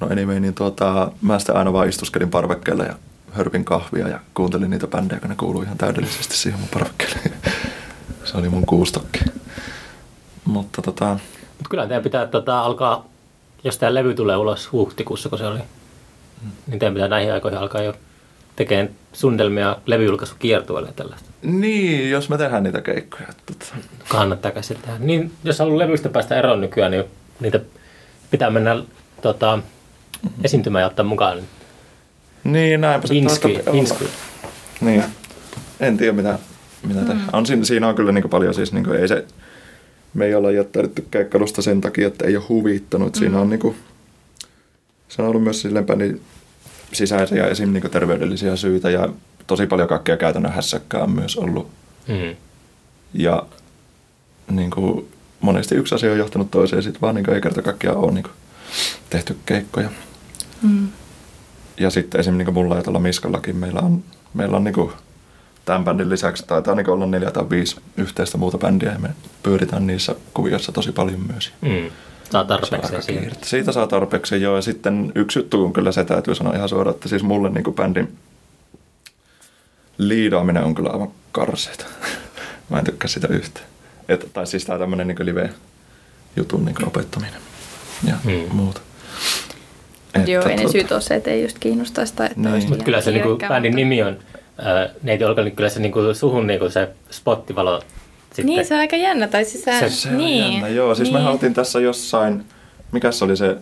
No anyway, niin tuota, mä sitten aina vaan istuskelin parvekkeelle ja hörpin kahvia ja kuuntelin niitä bändejä, kun ne kuului ihan täydellisesti siihen mun parvekkeelle. Se oli mun kuustokki. Mutta tota, Mut kyllä teidän pitää tota, alkaa, jos tämä levy tulee ulos huhtikuussa, kun se oli, niin teidän pitää näihin aikoihin alkaa jo tekemään suunnitelmia levyjulkaisukiertueelle ja tällaista. niin, jos me tehdään niitä keikkoja. Tota, Kannattaa käsillä tehdä. Niin, jos haluaa levyistä päästä eroon nykyään, niin niitä pitää mennä tota, esiintymään ja ottaa mukaan. Niin, näinpä se Inski, inski. Niin. En tiedä mitä, mitä Mm. tehdään. On, siinä, siinä on kyllä niin paljon siis, niin kuin, ei se, me ei olla jättäydytty keikkailusta sen takia, että ei ole huvittanut. Siinä on niin kuin, se on ollut myös silleen niin sisäisiä esim. Niin terveydellisiä syitä ja tosi paljon kaikkea käytännön hässäkkää on myös ollut. Mm. Ja niin kuin, monesti yksi asia on johtanut toiseen, sitten vaan niin kuin, ei kerta kaikkiaan ole niin kuin, tehty keikkoja. Mm. Ja sitten esimerkiksi niin mulla ja tuolla Miskallakin meillä on, meillä on niin kuin tämän bändin lisäksi taitaa niin olla neljä tai viisi yhteistä muuta bändiä ja me pyöritään niissä kuvioissa tosi paljon myös. Mm. Saa on tarpeeksi kiirettä. Siitä saa tarpeeksi joo. Ja sitten yksi juttu, kun kyllä se täytyy sanoa ihan suoraan, että siis mulle niin kuin bändin liidaaminen on kyllä aivan karseita. Mä en tykkää sitä yhtään. Et, tai siis tää tämmönen niin live-jutun niin opettaminen ja mm. muuta. Mut Joo, ei ne tota- syyt ole se, että ei just kiinnostaisi tai että Niin. Mutta kyllä se niinku, bändin nimi on ää, Neiti Olka, niin kyllä se niinku, suhun niinku, se spottivalo sitten. Niin, se on aika jännä. Tai siis sä, Se- Se on niin. jännä, joo. Siis niin. me oltiin tässä jossain, mikä se oli se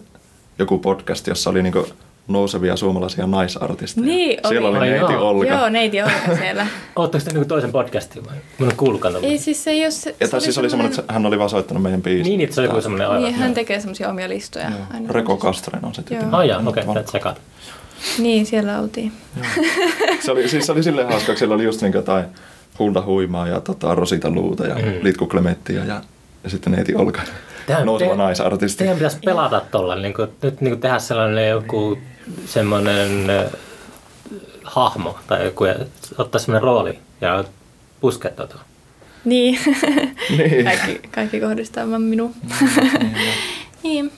joku podcast, jossa oli niinku nousevia suomalaisia naisartisteja. Niin, Siellä oli. oli Ai neiti joo. Olga. Joo, neiti Olga siellä. Ootteko te niinku toisen podcastin vai? Ole kuullutkaan ei siis se ei ole se, ja tai siis oli semmoinen, että hän oli vaan soittanut meidän biisin. Niin, että se oli joku semmoinen aivan. Niin, hän tekee semmoisia omia listoja. Joo. aina. Reko Kastren on se tyyppi. Ai jaa, okei, okay, tsekat. Niin, siellä oltiin. Se oli, siis se oli silleen hauska, siellä oli just niin jotain Hulda Huimaa ja tota, Rosita Luuta ja Mm. Litku Klementtiä ja, ja sitten neiti Olga. Tehän- Nouseva te- naisartisti. Teidän pitäisi pelata tuolla, niin kuin, nyt niin kuin tehdä sellainen joku semmoinen äh, hahmo tai joku, ja ottaa semmoinen rooli ja puskea tota. Niin. Niin. kaikki, kaikki kohdistaa vaan minuun. niin.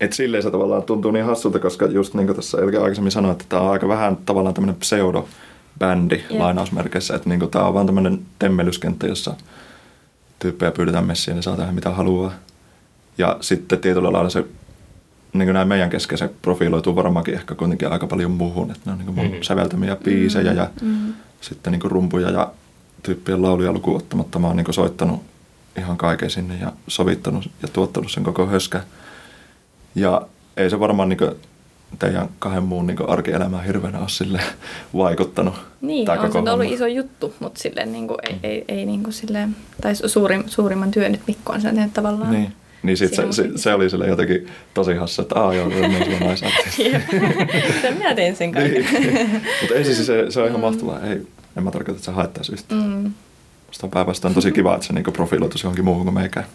Et silleen se tavallaan tuntuu niin hassulta, koska just niin kuin tässä Elke aikaisemmin sanoi, että tämä on aika vähän tavallaan tämmöinen pseudo-bändi Jep. lainausmerkeissä. Että niin tämä on vaan tämmöinen temmelyskenttä, jossa tyyppejä pyydetään messiin ja ne saa tehdä mitä haluaa. Ja sitten tietyllä lailla se, niin kuin näin meidän kesken se profiloituu varmaankin ehkä kuitenkin aika paljon muuhun. Että ne on niin kuin mun Mhm. säveltämiä biisejä ja Mm. sitten niin kuin rumpuja ja tyyppien lauluja lukuun ottamatta. Mä oon niin kuin soittanut ihan kaiken sinne ja sovittanut ja tuottanut sen koko höskä. Ja ei se varmaan niin kuin teidän kahden muun niin arkielämään hirveänä ole sille vaikuttanut. Niin, on koko se ollut iso juttu, mutta silleen niin kuin, ei, ei, ei niin kuin silleen, tai suurin, suurimman työn nyt Mikko on sen tehnyt tavallaan. Niin. Niin sit se, se, se, oli sille jotenkin tosi hassu, että aah joo, niin sulla naisartisti. Jep. Se minä teen sen kaiken. niin. Mutta ei siis se, se on ihan mahtavaa. Ei, en mä tarkoita, että se haittaisi yhtään. Mm. Musta on päinvastoin tosi kiva, että se niinku profiloituisi johonkin muuhun kuin meikään.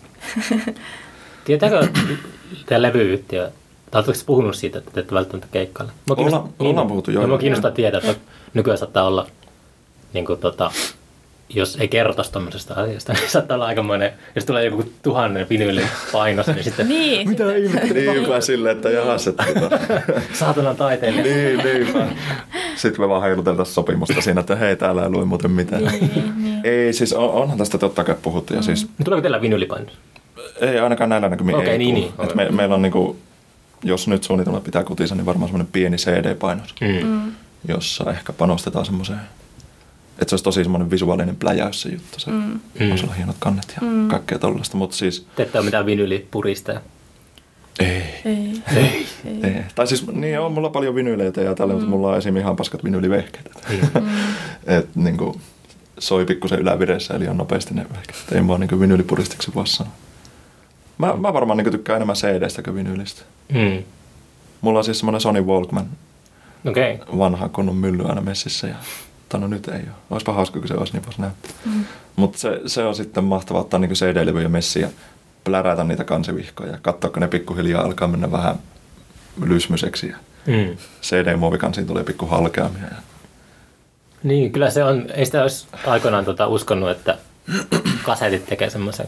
Tietääkö tämä levyyhtiö, oletteko te puhunut siitä, että te ette välttämättä keikkailla? Mua kiinnostaa- Ollaan- ollaan puhuttu, joo, Ja mua joo. kiinnostaa tietää, että nykyään saattaa olla, niin kuin, tota, jos ei kertoisi tuommoisesta asiasta, niin saattaa olla aikamoinen, jos tulee joku tuhannen vinyylin painos, niin sitten Niin, mitä ihmettä, Niinpä silleen, että jahas, että tota, saatanan taiteilija. niin, niinpä. Sitten me vaan heiluteltaisiin sopimusta siinä, että hei, täällä ei lue muuten mitään. Niin, niin. Ei, siis on, onhan tästä totta kai puhuttu ja siis Niin Tuleeko teillä vinyylipainos? ei ainakaan näillä näkymin Okei, ei niin, niin, Et okei. me, meillä on niinku, jos nyt suunnitelma pitää kutinsa, niin varmaan semmoinen pieni CD-painos, Mm. Mm. jossa ehkä panostetaan semmoiseen, että se olisi tosi semmoinen visuaalinen pläjäys se juttu. Se Mm. Mm. on siellä hienot kannet ja Mm. kaikkea tollaista, mutta siis Te ette ole mitään vinyylipuristeja. ei. Ei. Ei. Ei. ei. Tai siis niin on mulla paljon vinyyleitä ja tällä, mm. mutta mulla on esim. ihan paskat vinyylivehkeet. Mm. Et niinku soi pikkusen ylävireessä eli on nopeasti ne vehkeet. Et Ei mua niinku vinyylipuristiksi voi sanoa. Mä, mä varmaan niinku tykkään enemmän CD-stä kuin vinyylistä. Mm. Mulla on siis semmoinen Sony Walkman, Okei. Okay. vanha kunnon mylly aina messissä. Ja, tai no nyt ei ole. Olisipa hauska, kun se olisi, niin voisi näyttää. Mm. Mutta se, se, on sitten mahtavaa ottaa niinku CD-levyjä messiin ja plärätä niitä kansivihkoja ja katsoa, kun ne pikkuhiljaa alkaa mennä vähän lysmyseksi. Ja Mm. CD-muovikansiin tulee pikku halkeamia. Ja... Niin, kyllä se on, ei sitä olisi aikoinaan tota uskonut, että kasetit tekee semmoisen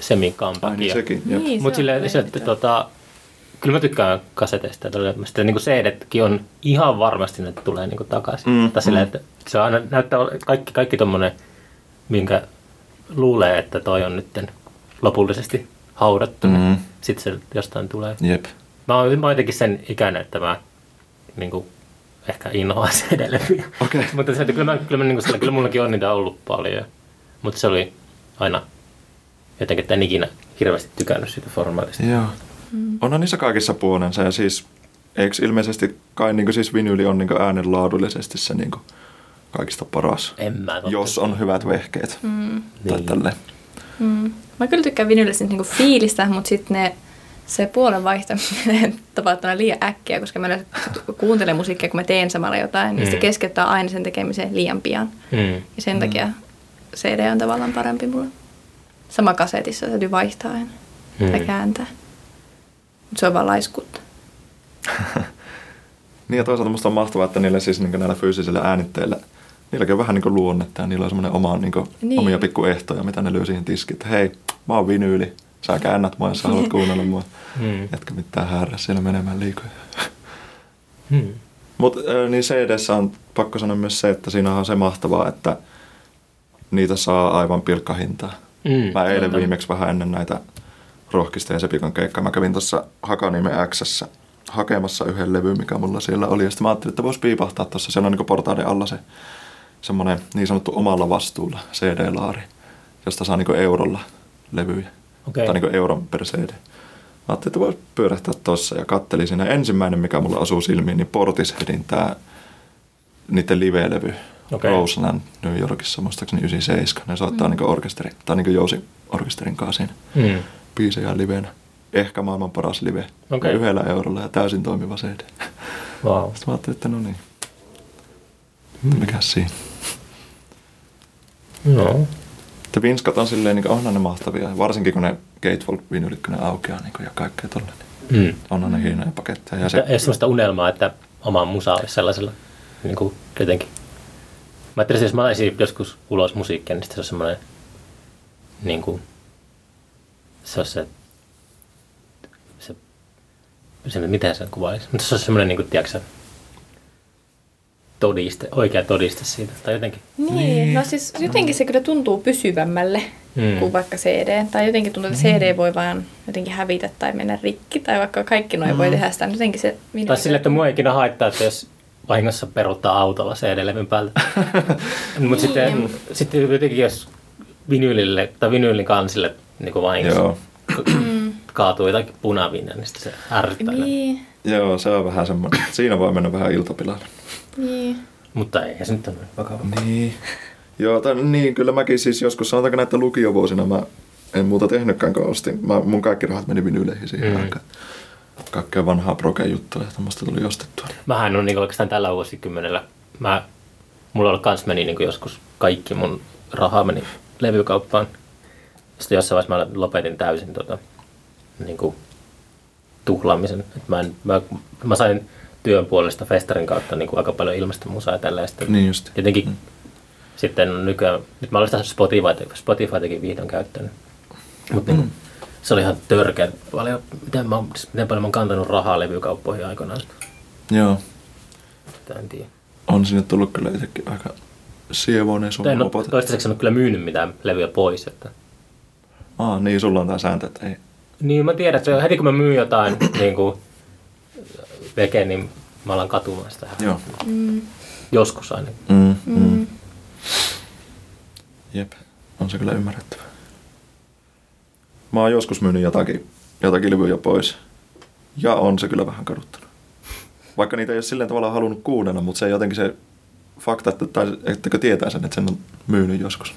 semikampakin. niin sekin. Niin, Mutta se sille, sille, merkittävä. tota, kyllä mä tykkään kaseteista. Sitten niin CD-tkin on ihan varmasti, että ne tulee niin takaisin. Mm, tai sille, mm. että se aina näyttää kaikki, kaikki tommonen, minkä luulee, että toi on nyt lopullisesti haudattu, mm. Niin sitten se jostain tulee. Jep. Mä oon, mä oon jotenkin sen ikäinen, että mä niin kuin, ehkä inhoan CD-levyjä. Okei. Mutta se, että kyllä, mä, kyllä, mä, niin kuin, kyllä mullakin on niitä ollut paljon. Mutta se oli aina jotenkin, että en ikinä hirveästi tykännyt siitä formaatista. Joo. Onhan niissä kaikissa puolensa ja siis eikö ilmeisesti kai niin siis vinyyli on niin äänenlaadullisesti se niin kaikista paras, En mä totta. jos on hyvät vehkeet. Mm. Tai Niin. tälleen. Mm. Mä kyllä tykkään vinyylistä niinku fiilistä, mutta sitten ne se puolen vaihtaminen tapahtuu liian äkkiä, koska mä kuuntelen musiikkia, kun mä teen samalla jotain, niin se Mm. keskeyttää aina sen tekemiseen liian pian. Mm. Ja sen takia CD on tavallaan parempi mulle. Sama kasetissa täytyy vaihtaa aina Mm. tai kääntää. Mutta se on vaan laiskuutta. Niin ja toisaalta musta on mahtavaa, että niillä siis niin näillä fyysisillä äänitteillä, niilläkin on vähän niin kuin luonnetta ja niillä on semmoinen oma, niin kuin, Niin. omia pikkuehtoja, mitä ne lyö siihen tiskiin. Että hei, mä oon vinyyli, sä käännät mua, jos sä haluat kuunnella mua. Mm. Etkä mitään häärä siellä menemään liikoja. Mm. Mutta niin cd on pakko sanoa myös se, että siinä on se mahtavaa, että niitä saa aivan pilkkahintaa. Mm. Mä eilen Totta. viimeksi vähän ennen näitä rohkista ja Sepikon keikkaa, mä kävin tuossa Hakaniemen Xssä hakemassa yhden levyn, mikä mulla siellä oli. Ja sitten mä ajattelin, että voisi piipahtaa tuossa. Siellä on niin portaiden alla se semmoinen niin sanottu omalla vastuulla CD-laari, josta saa niin eurolla levyjä. Okei. Tai niin euron per CD. Mä ajattelin, että voisi pyörähtää tuossa ja kattelin siinä. Ensimmäinen, mikä mulla osuu silmiin, niin Portisheadin tämä niiden live-levy. Okei. Roseland New Yorkissa, muistaakseni 97. Ne soittaa mm. niin orkesteri, tai niin jousi orkesterin kanssa siinä Mm. biisejä livenä. Ehkä maailman paras live. Ja yhdellä eurolla ja täysin toimiva CD. Wow. Sitten mä ajattelin, että no niin. Mm. Mikä siinä? No. Te vinskat on silleen, niin onhan ne mahtavia. Varsinkin kun ne Gatefold vinylikkönen aukeaa niin ja kaikkea tolle. Niin Mm. onhan ne hienoja paketteja. Ja Se... Ei sellaista unelmaa, että oma musa olisi sellaisella niin kuin jotenkin. Mä ajattelin, että jos mä laisin joskus ulos musiikkia, niin sitten se on semmoinen niin kuin, se on se, se, se miten sen kuvailisi, mutta se on semmoinen niin kuin, tiedätkö, todiste, oikea todiste siitä, tai jotenkin. Niin, Niin. no siis jotenkin se kyllä tuntuu pysyvämmälle Mm. kuin vaikka CD. Tai jotenkin tuntuu, että. CD voi vaan jotenkin hävitä tai mennä rikki. Tai vaikka kaikki noin mm. voi tehdä sitä, niin jotenkin se... Tai sille, että mua ei ikinä haittaa, että jos vahingossa peruuttaa autolla CD-levyn päältä. Mutta sitten, Niin. sitten jotenkin jos vinyylille tai vinyylin kansille niin vahingossa joo. Kaatuu jotakin punaviina, niin sitten se ärsyttää. Niin. Joo, se on vähän semmoinen. Siinä voi mennä vähän iltapilalle. Niin. Mutta ei se nyt ole vakava. Niin. Joo, tai niin, kyllä mäkin siis joskus sanotaanko näitä lukiovuosina mä en muuta tehnytkään, kun ostin. Mä, mun kaikki rahat meni vinyleihin siihen mm. aikaan. Kaikkea vanhaa proge-juttuja, tämmöistä tuli ostettua. Mähän on niin oikeastaan tällä vuosikymmenellä. Mä, mulla kans meni niin joskus kaikki mun rahaa meni levykauppaan. Sitten jossain vaiheessa mä lopetin täysin tota, niin kuin tuhlaamisen. Et mä, en, mä, mä, sain työn puolesta festarin kautta niin kuin aika paljon ilmasta musaa ja sitten Niin just. Jotenkin Mm. sitten nykyään, nyt mä olen sitä Spotify, Spotifytakin vihdoin käyttänyt. Mutta mm. Se oli ihan törkeä. Paljon, miten, mä, miten paljon mä oon kantanut rahaa levykauppoihin aikoinaan. Joo. Sitä en tiedä. On sinne tullut kyllä itsekin aika sievoinen sun Mutta en ole mopote. toistaiseksi en ole kyllä myynyt mitään levyjä pois. Että. Aa, niin, sulla on tää sääntö, että ei. Niin mä tiedän, että heti kun mä myyn jotain niin kuin, veke, niin mä alan katumaan sitä. Joo. Mm. Joskus aina. Mm, mm. Mm. Jep, on se kyllä ymmärrettävää. Mä oon joskus myynyt jotakin, jotakin levyjä pois. Ja on se kyllä vähän kaduttanut. Vaikka niitä ei ole silleen tavallaan halunnut kuunnella, mutta se jotenkin se fakta, että, tai, ettekö tietää sen, että sen on myynyt joskus,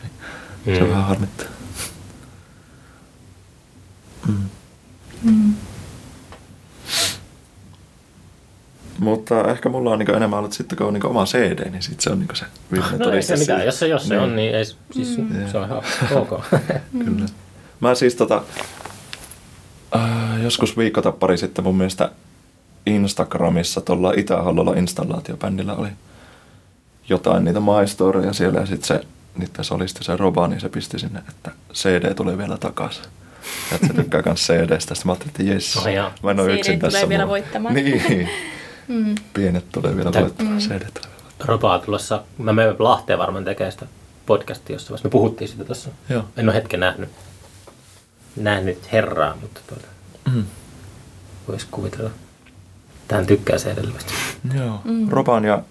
niin se Mm. vähän harmittaa. Mm. Mm. Mutta ehkä mulla on niinku enemmän ollut sitten, kun on niinku oma CD, niin sit se on niinku se viimeinen No ei todiste se mitään. Jos se, jos se on, niin ei, siis, Mm. se on ihan ok. Kyllä. Mä siis tota, äh, joskus viikkotappari sitten mun mielestä Instagramissa tuolla Itä-Hallolla installaatiobändillä oli jotain niitä maistoreja siellä ja sitten se niiden solisti se Roba, niin se pisti sinne, että CD tulee vielä takaisin. Ja että se tykkää kans CDstä. Sitten mä ajattelin, että jes, Oh, jaa. mä en ole CD yksin tulee tässä. vielä mulla- voittamaan. Niin, Mm. pienet tulee vielä voittamaan, CD tulee vielä voittamaan. Robaa tulossa, mä menen Lahteen varmaan tekemään sitä podcastia jossain vaiheessa. Me puhuttiin sitä tuossa. Joo. En ole hetken nähnyt, nähnyt herraa, mutta tuota, Mm. voisi kuvitella. Tähän tykkää se edelleen. Joo, Mm. Roban ja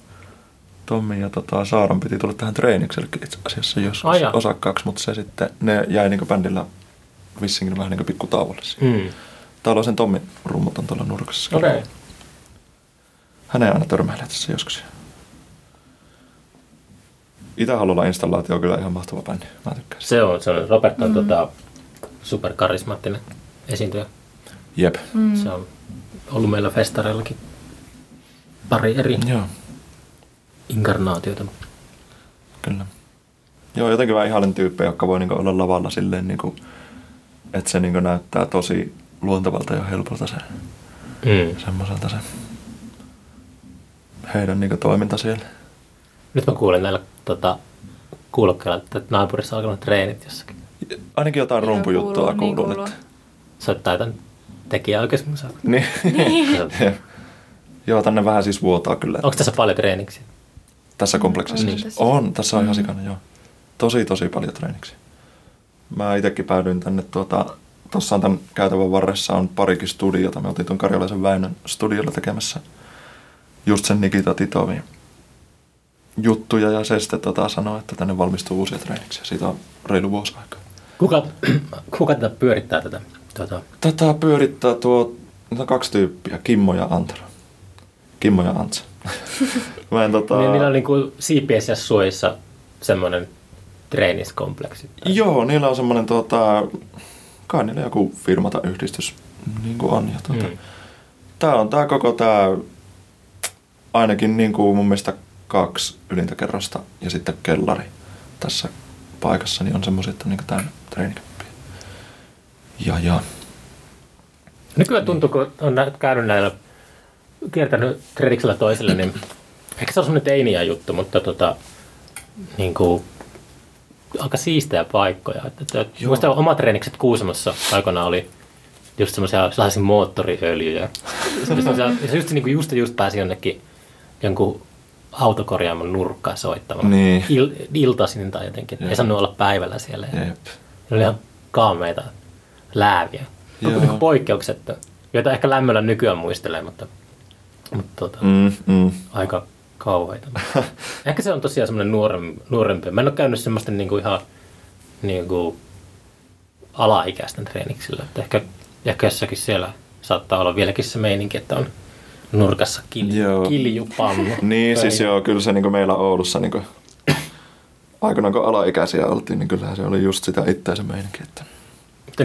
Tommi ja tota, Saaran piti tulla tähän treeniksellekin itse asiassa joskus Ai jaa. osakkaaksi, mutta se sitten, ne jäi niinku bändillä vissinkin vähän niinku pikku tauolle. Mm. Täällä on sen Tommin rummut on tuolla nurkassa. Okei. Hänen aina törmäilee tässä joskus. Itä-Hallolla installaatio on kyllä ihan mahtava bändi. Mä tykkään sitä. Se on, se on. Robert on mm. tota, superkarismaattinen esiintyjä. Jep. Mm. Se on ollut meillä festareillakin pari eri Joo, inkarnaatiota. kyllä. Joo, jotenkin vähän ihailen tyyppejä, jotka voi niinku olla lavalla silleen, niinku, että se niinku näyttää tosi luontevalta ja helpolta se Mm. semmoiselta se heidän niinku toiminta siellä. Nyt mä kuulen näillä tota, kuulokkeilla, että naapurissa on alkanut treenit jossakin. Ainakin jotain Joo, rumpujuttua kuuluu, niin kuuluu kuuluu. nyt. Soittaa tekijää oikeasti musaa. Niin. Joo, tänne vähän siis vuotaa kyllä. Onko tässä paljon treeniksiä? Tässä kompleksissa on siis. tässä. On, tässä on ihan Mm. sikana, joo. Tosi, tosi paljon treeniksi. Mä itsekin päädyin tänne tuota, tuossa on tämän käytävän varressa on parikin studiota. Me oltiin tuon Karjalaisen Väinön studiolla tekemässä just sen Nikita Titovin juttuja ja se sitten tota sanoi, että tänne valmistuu uusia treeniksiä. Siitä on reilu vuosi aikaa. Kuka, kuka tätä pyörittää tätä? Tota, Tätä pyörittää tuo, on kaksi tyyppiä, Kimmo ja Antero. Kimmo ja Antsa. Mä en tota... niin, niillä on niinku siipiessä ja suojissa semmoinen treeniskompleksi. Joo, niillä on semmoinen tota, kai niillä joku firma tai yhdistys niin kuin on. Ja, tota, Mm. mm. Tää on tää koko tää, ainakin niin kuin mun mielestä kaksi ylintä kerrosta ja sitten kellari tässä paikassa, niin on semmoisia, että on niin täynnä treenikäppiä. Ja ja. Nykyään tuntuu, kun on käynyt näillä, kiertänyt treeniksellä toiselle, niin ehkä se on semmoinen teiniä juttu, mutta tota, niin kuin, aika siistejä paikkoja. Että, että, muistan omat treenikset Kuusamossa aikana oli just semmoisia sellaisia moottoriöljyjä. Se se just, niin kuin just, just pääsi jonnekin jonkun autokorjaamon nurkkaan soittamaan. Niin. Il, iltaisin tai jotenkin. Joo. Ei saanut olla päivällä siellä. Jep. Ne oli ihan kaameita lääviä. Niin poikkeuksetta, joita ehkä lämmöllä nykyään muistelee, mutta, mutta tota, mm. Mm, aika kauheita. ehkä se on tosiaan semmoinen nuorempi. nuorempi. Mä en ole käynyt semmoista niinku ihan niinku alaikäisten treeniksillä. Että ehkä, ehkä jossakin siellä saattaa olla vieläkin se meininki, että on nurkassa kil, Joo. kiljupannu. Niin, siis joo, kyllä se niin meillä Oulussa niin aikoinaan kun alaikäisiä oltiin, niin kyllähän se oli just sitä itteensä meininki, että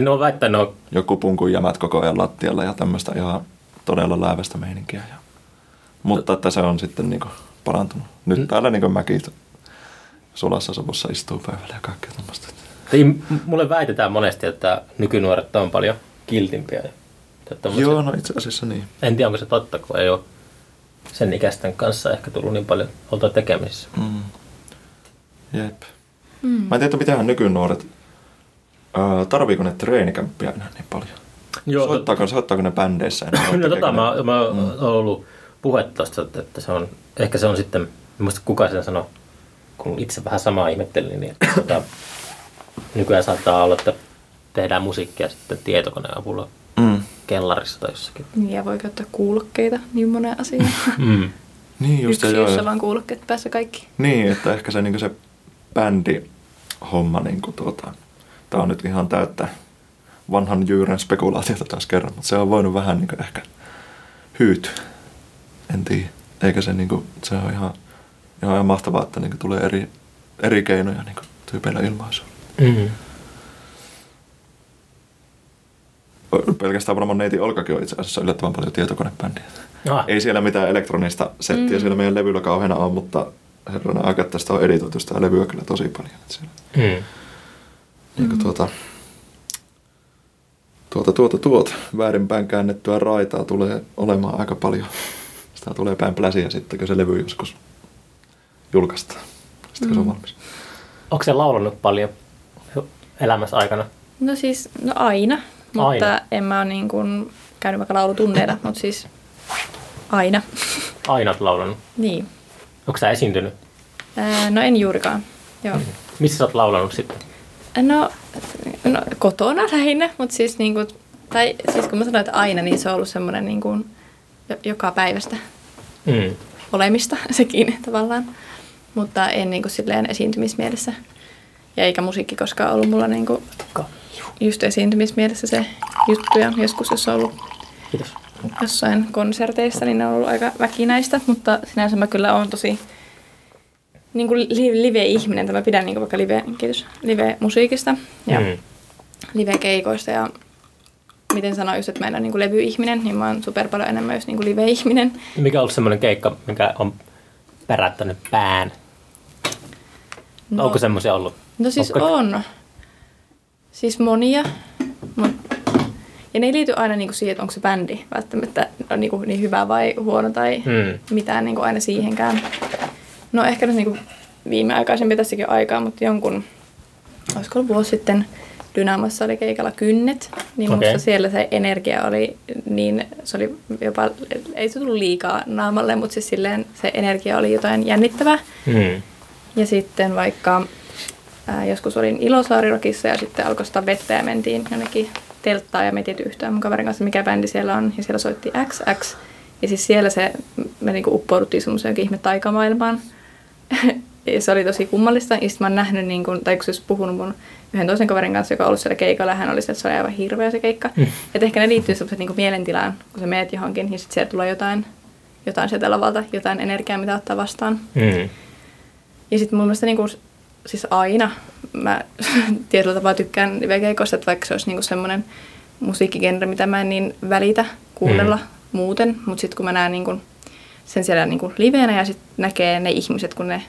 ne on väittänyt, joku punkun jämät koko ajan lattialla ja tämmöistä ihan todella läävästä meininkiä. Ja, mutta että se on sitten niin parantunut. Nyt Mm. täällä niin mäkin sulassa sovussa istuu päivällä ja kaikkea tämmöistä. mulle väitetään monesti, että nykynuoret on paljon kiltimpiä. Tämmöisiä. Joo, no itse asiassa niin. En tiedä, onko se totta, kun ei ole sen ikäisten kanssa ehkä tullut niin paljon oltua tekemisissä. Mm. Jep. Mm. Mä en tiedä, mitähän nykynuoret, öö, tarviiko ne treenikämppiä enää niin paljon? Joo, soittaako, soittaako ne bändeissä enää? No tota, ne- mä, mä mm. olen ollut puhetta tosta, että, että se on, ehkä se on sitten, en muista kuka sen sanoi, kun itse vähän samaa ihmettelin, niin että, tota, nykyään saattaa olla, että tehdään musiikkia sitten tietokoneen avulla Mm. kellarissa tai jossakin. Niin, ja voi käyttää kuulokkeita niin moneen asiaan. Mm. Niin just Yksi, joo. jossa vaan kuulokkeet päässä kaikki. Niin, että ehkä se, niin se bändi homma, niin kuin tuota, tämä on nyt ihan täyttä vanhan jyyrän spekulaatiota taas kerran, mutta se on voinut vähän niin ehkä hyytyä. En tiedä. Eikä se, niin kuin, se on ihan, ihan, ihan mahtavaa, että niin tulee eri, eri keinoja niin tyypeillä ilmaisuun. Mm. Pelkästään varmaan neiti Olkakin on itse asiassa yllättävän paljon tietokonebändiä. Ah, Ei siellä mitään elektronista settiä mm. siellä meidän levyllä kauheana ole, mutta herranen aika, että tästä on editoitu sitä levyä kyllä tosi paljon. Että siellä, mm. niin kuin tuota, tuota, tuota, tuota, väärinpäin käännettyä raitaa tulee olemaan aika paljon. Sitä tulee päin pläsiä sitten, kun se levy joskus julkaistaan. Sitten kun se on valmis. Onko se laulanut paljon elämässä aikana? No siis, no aina. Mutta Aina. en mä ole niin kuin käynyt vaikka laulutunneilla, mutta siis aina. Aina olet laulanut. niin. Onko sä esiintynyt? Ää, no en juurikaan. Joo. Missä sä oot laulanut sitten? No, no kotona lähinnä, mutta siis, niin kuin, tai siis kun mä sanoin, että aina, niin se on ollut semmoinen niin kuin, jo- joka päivästä Mm. olemista sekin tavallaan. Mutta en niin kuin, silleen esiintymismielessä. Ja eikä musiikki koskaan ollut mulla niin kuin, just esiintymismielessä se juttu. Ja joskus, jos on ollut Kiitos. jossain konserteissa, niin ne on ollut aika väkinäistä, mutta sinänsä mä kyllä olen tosi niin kuin li- live-ihminen, tai mä pidän niin kuin vaikka live, kiitos, live-musiikista ja Mm. live-keikoista ja miten sanoa just, että mä en ole niin kuin levy-ihminen, niin mä oon super paljon enemmän just niin kuin live-ihminen. Mikä on ollut semmoinen keikka, mikä on pärättänyt pään? No. Onko semmoisia ollut? No siis Onko- on. Siis monia. Ja ne ei liity aina niinku siihen, että onko se bändi välttämättä on niinku niin hyvä vai huono tai Mm. mitään niinku aina siihenkään. No ehkä nyt niinku viimeaikaisemmin tässäkin aikaa, mutta jonkun, olisiko ollut vuosi sitten, Dynamossa oli keikalla kynnet, niin Okei. musta siellä se energia oli niin, se oli jopa, ei se tullut liikaa naamalle, mutta siis silleen se energia oli jotain jännittävää. Mm. Ja sitten vaikka ää, joskus olin Ilosaarirokissa ja sitten alkoi sitä vettä ja mentiin jonnekin telttaan ja me ei yhtään mun kaverin kanssa, mikä bändi siellä on. Ja siellä soitti XX. Ja siis siellä se, me niinku uppouduttiin semmoiseen ihme taikamaailmaan. ja se oli tosi kummallista. Ja sitten mä oon nähnyt, niin kun, tai kun olisi puhunut mun yhden toisen kaverin kanssa, joka on ollut siellä keikalla, hän oli se, että se oli aivan hirveä se keikka. Mm. Että ehkä ne liittyy semmoiset niin mielentilaan, kun sä meet johonkin ja sitten siellä tulee jotain, jotain sieltä lavalta, jotain energiaa, mitä ottaa vastaan. Mm. Ja sitten mun mielestä niinku, siis aina mä tietyllä tapaa tykkään livekeikoista, että vaikka se olisi niinku semmoinen musiikkigenre, mitä mä en niin välitä kuunnella Mm. muuten, mutta sitten kun mä näen niinku sen siellä niinku liveenä ja sitten näkee ne ihmiset, kun ne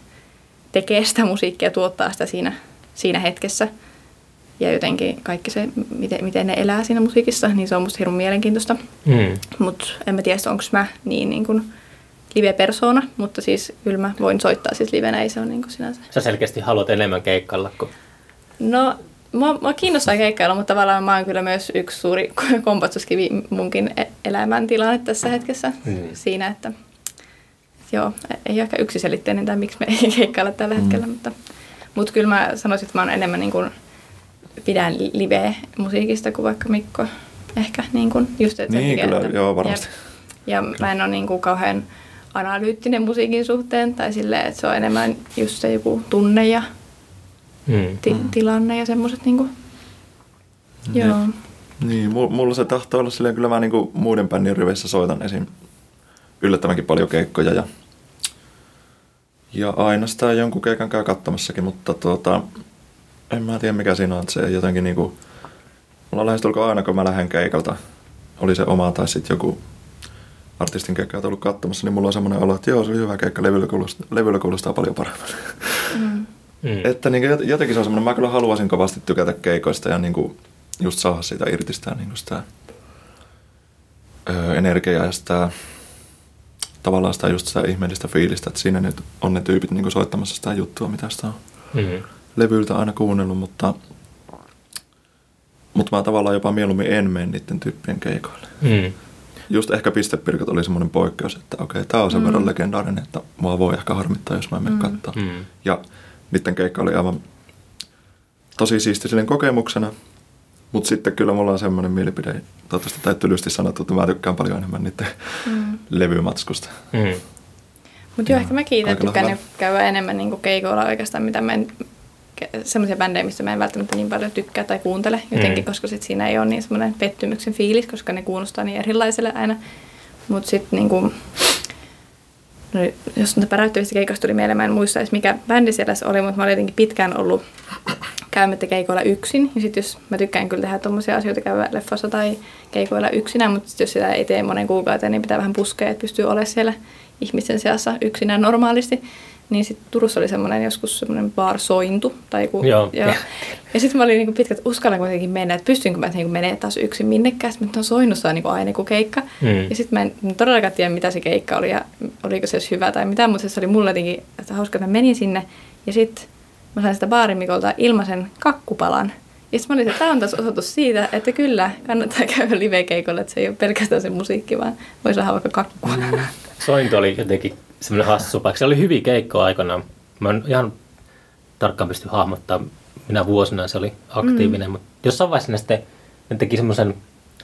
tekee sitä musiikkia ja tuottaa sitä siinä, siinä hetkessä ja jotenkin kaikki se, miten, miten ne elää siinä musiikissa, niin se on musta hirveän mielenkiintoista. Mm. Mutta en mä tiedä, onko mä niin, niin kuin live-persoona, mutta siis kyllä mä voin soittaa siis livenä, ei se ole niin kuin sinänsä. Sä selkeästi haluat enemmän keikkailla kuin... No, mua, mua kiinnostaa keikkailla, mutta tavallaan mä oon kyllä myös yksi suuri kompatsuskivi munkin e- elämäntilanne tässä hetkessä Mm. siinä, että joo, ei ole ehkä yksiselitteinen tämä, miksi me ei keikkailla tällä hetkellä, mutta, mutta kyllä mä sanoisin, että mä oon enemmän niin kuin, pidän live-musiikista kuin vaikka Mikko ehkä niin kuin, just, että Niin, tekee, kyllä, että, joo, varmasti. Ja, ja mä en ole niin kuin kauhean analyyttinen musiikin suhteen, tai silleen, että se on enemmän just se joku tunne ja Mm. ti- tilanne ja semmoiset niinku. Niin. Joo. Niin, mu- mulla se tahtoo olla silleen, kyllä mä niinku muiden bändin riveissä soitan esim. yllättävänkin paljon keikkoja ja, ja aina sitä jonkun keikan käy katsomassakin, mutta tuota, en mä tiedä mikä siinä on, että se jotenkin niinku, mulla on lähestulkoon aina kun mä lähden keikalta, oli se oma tai sitten joku artistin keikka ollut katsomassa, niin mulla on semmoinen olo, että joo, se oli hyvä keikka, levyllä kuulostaa, levyllä kuulostaa paljon paremmin. Mm. Mm. Että niin jotenkin se on semmoinen, mä kyllä haluaisin kovasti tykätä keikoista ja niin kuin just saada siitä irti sitä, niin kuin sitä öö, energiaa ja sitä tavallaan sitä just sitä ihmeellistä fiilistä, että siinä nyt on ne tyypit niin kuin soittamassa sitä juttua, mitä sitä on Mm. levyltä aina kuunnellut, mutta, mutta mä tavallaan jopa mieluummin en mene niiden tyyppien keikoille. Mm. Just ehkä Pistepirkot oli semmoinen poikkeus, että okei, tää on sen Mm. verran legendaarinen, että mua voi ehkä harmittaa, jos mä en mene Mm. katsoa. Mm. Ja niiden keikka oli aivan tosi siisti silleen kokemuksena, mutta sitten kyllä mulla on semmoinen mielipide, toivottavasti tai tylysti sanottu, että mä tykkään paljon enemmän niiden Mm. levymatskusta. Mm. Mutta joo, ehkä mäkin itse tykkään käydä enemmän niin keikoilla oikeastaan, mitä mä en, semmoisia bändejä, mistä mä en välttämättä niin paljon tykkää tai kuuntele jotenkin, Mm. koska sit siinä ei ole niin semmoinen pettymyksen fiilis, koska ne kuulostaa niin erilaiselle aina. Mutta sitten niin kuin, no, jos nyt päräyttävistä keikoista tuli mieleen, mä en muista edes mikä bändi siellä se oli, mutta mä olin jotenkin pitkään ollut käymättä keikoilla yksin. Ja sitten jos mä tykkään kyllä tehdä tuommoisia asioita, käydä leffassa tai keikoilla yksinään, mutta sit jos sitä ei tee monen kuukauteen, niin pitää vähän puskea, että pystyy olemaan siellä ihmisten seassa yksinään normaalisti. Niin sitten Turussa oli semmoinen joskus semmoinen bar sointu. Tai joku, Joo. Ja, ja sitten mä olin niinku pitkät, että uskallan kuitenkin mennä, että pystynkö mä niinku menemään taas yksin minnekään. Sitten on soinnussa niinku aina joku keikka. Mm. Ja sitten mä en todellakaan tiedä, mitä se keikka oli ja oliko se edes hyvä tai mitä, mutta se oli mulle jotenkin että hauska, että mä menin sinne. Ja sitten mä sain sitä baarimikolta ilmaisen kakkupalan. Ja sitten mä olin, että tämä on taas osoitus siitä, että kyllä kannattaa käydä live-keikolla, että se ei ole pelkästään se musiikki, vaan voi saada vaikka kakkua. Mm. Sointi oli jotenkin semmoinen hassu paikka. Se oli hyviä keikkoja aikanaan. Mä en ihan tarkkaan pysty hahmottaa, minä vuosina se oli aktiivinen, mm. mutta jossain vaiheessa ne sitten ne teki semmoisen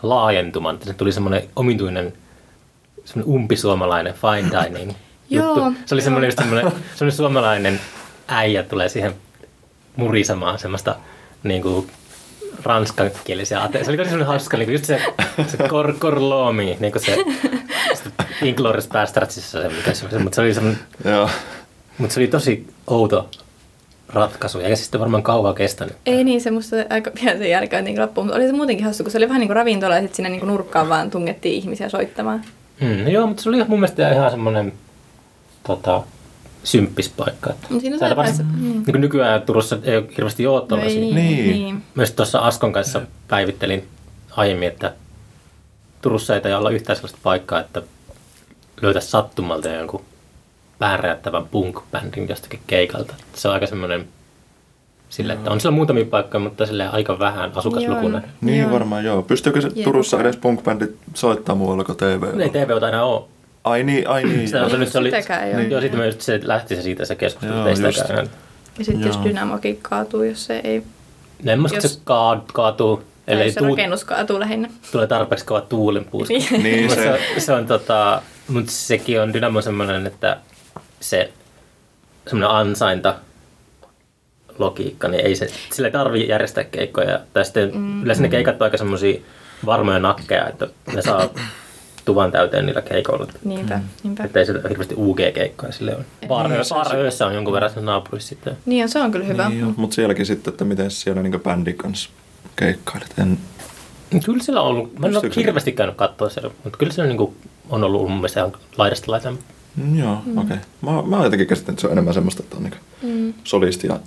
laajentuman, että se tuli semmoinen omituinen semmoinen umpisuomalainen fine dining juttu. Joo, Se oli semmoinen, just semmoinen, semmoinen suomalainen äijä tulee siihen murisemaan semmoista niin kuin ranskankielisiä ateja. Se oli tosi semmoinen hauska, niin kuin just se, se kor, korloomi, niin kuin se, se Inglourious Bastardsissa se, mikä se oli, mutta se oli semmoinen, Joo. mutta se oli tosi outo ratkaisu, eikä se sitten varmaan kauan kestänyt. Ei niin, se musta aika pian sen jälkeen niin loppuun, mutta oli se muutenkin hassu, kun se oli vähän niin kuin ravintola ja sitten sinne niin kuin nurkkaan vaan tungettiin ihmisiä soittamaan. Mm, joo, mutta se oli mun mielestä ihan semmoinen tota, symppis paikka. Että siinä sai varsin- mm. niin kuin nykyään Turussa ei ole hirveästi ole tuollaisia. Niin. niin. Myös tuossa Askon kanssa päivittelin aiemmin, että Turussa ei taida olla yhtään sellaista paikkaa, että löytäisi sattumalta jonkun päänräjättävän punk-bändin jostakin keikalta. Se on aika semmoinen sille, että on siellä muutamia paikkoja, mutta sille aika vähän asukaslukuinen. Joo. Niin Joo. varmaan joo. Pystyykö se. Turussa edes punk-bändit soittaa muualla kuin TV? Ei TV aina ole. Ai niin, ai niin. Sitä, joo. se, nyt se oli, Sitäkään ei ole. Joo, sitten just se lähti se siitä se keskustelu, Joo, ei just. Ja sitten jos. Dynamokin kaatuu, jos se ei, No en Jos- se kaad, kaatuu, ellei se tuu, rakennus kaatuu lähinnä. tulee tarpeeksi kova tuulenpuuska. Niin se, se, on- se on tota, mutta sekin on Dynamo semmoinen, että se semmoinen ansainta logiikka, niin ei se, sillä ei tarvii järjestää keikkoja. Tai sitten mm. yleensä ne keikat on aika semmoisia varmoja nakkeja, että ne saa tuvan täyteen niillä keikoilla. Niinpä, niinpä. Että ei sillä hirveästi UG-keikkoja sille on. Baaröössä on jonkun verran se naapurissa sitten. Niin on, se on kyllä hyvä. niin mutta sielläkin sitten, että miten siellä niinku bändin kanssa keikkailet. En, Kyllä sillä on ollut, mä en ole se- hirveästi käynyt katsoa siellä, mutta kyllä se on, niin kuin, on ollut mun mielestä ihan laidasta laitaan. Mm, Joo, mm. okei. Okay. Mä, mä jotenkin käsittänyt, että se on enemmän semmoista, että on niinku Mm. solisti ja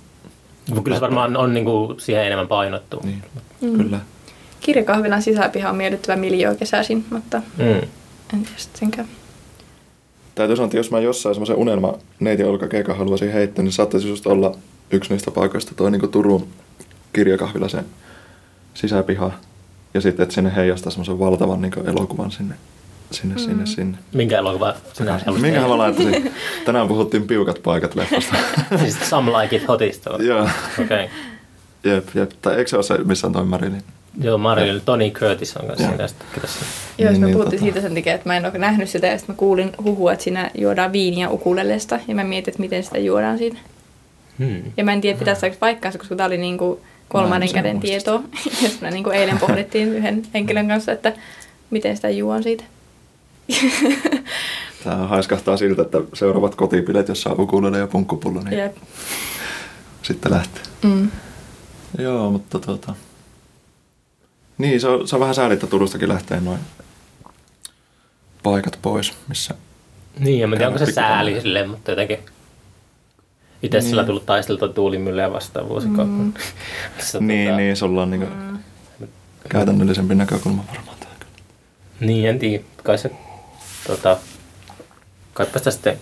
kyllä se varmaan on niin kuin, siihen enemmän painottu. niin, Mm. kyllä. Kirjakahvilan sisäpiha on miellyttävä miljoon kesäisin, mutta Mm. en tiedä sitten senkään. Täytyy sanoa, että jos mä jossain semmoisen unelma neiti olkakeikan haluaisin heittää, niin saattaisi just olla yksi niistä paikoista toi niinku Turun kirjakahvila se sisäpiha. Ja sitten, että sinne heijastaa semmoisen valtavan niinku elokuvan sinne, sinne, mm. sinne, sinne. Minkä elokuva sinä haluaisit Minkä mä laittaisin? Tänään puhuttiin piukat paikat leffasta. siis Some Like It Hotista. Okei. Joo, Okay. jep, jep. Tai eikö se ole se, missä on toi Marilyn? Joo, Marilyn, Tony Curtis on kanssa siinä. Joo, niin, Niin, me niin, puhuttiin tota- siitä sen takia, että mä en ole nähnyt sitä ja sitten mä kuulin huhua, että siinä juodaan viiniä ukulelesta ja mä mietin, että miten sitä juodaan siinä. Hmm. Ja mä en tiedä, pitäisi saada paikkaansa, koska tää oli niinku kolmannen sen käden tietoa. Ja sitten me niinku eilen pohdittiin yhden henkilön kanssa, että miten sitä juon siitä. Tämä haiskahtaa siltä, että seuraavat kotipilet, jossa on ukulele ja punkkupullo, niin Jep. sitten lähtee. Mm. Joo, mutta tota... Niin, se on, se on vähän sääli, että Turustakin lähtee noin paikat pois, missä... Niin, ja mä en tiedä, onko se sääli silleen, mutta jotenkin itse Niin. sillä tullut taisteltua tuulimyllyä vastaan vuosikauppaan. Mm. Niin, niin, sulla on niinku Mm. käytännöllisempi näkökulma varmaan. Niin, en tiedä. Kai se, tota, kaipa sitä sitten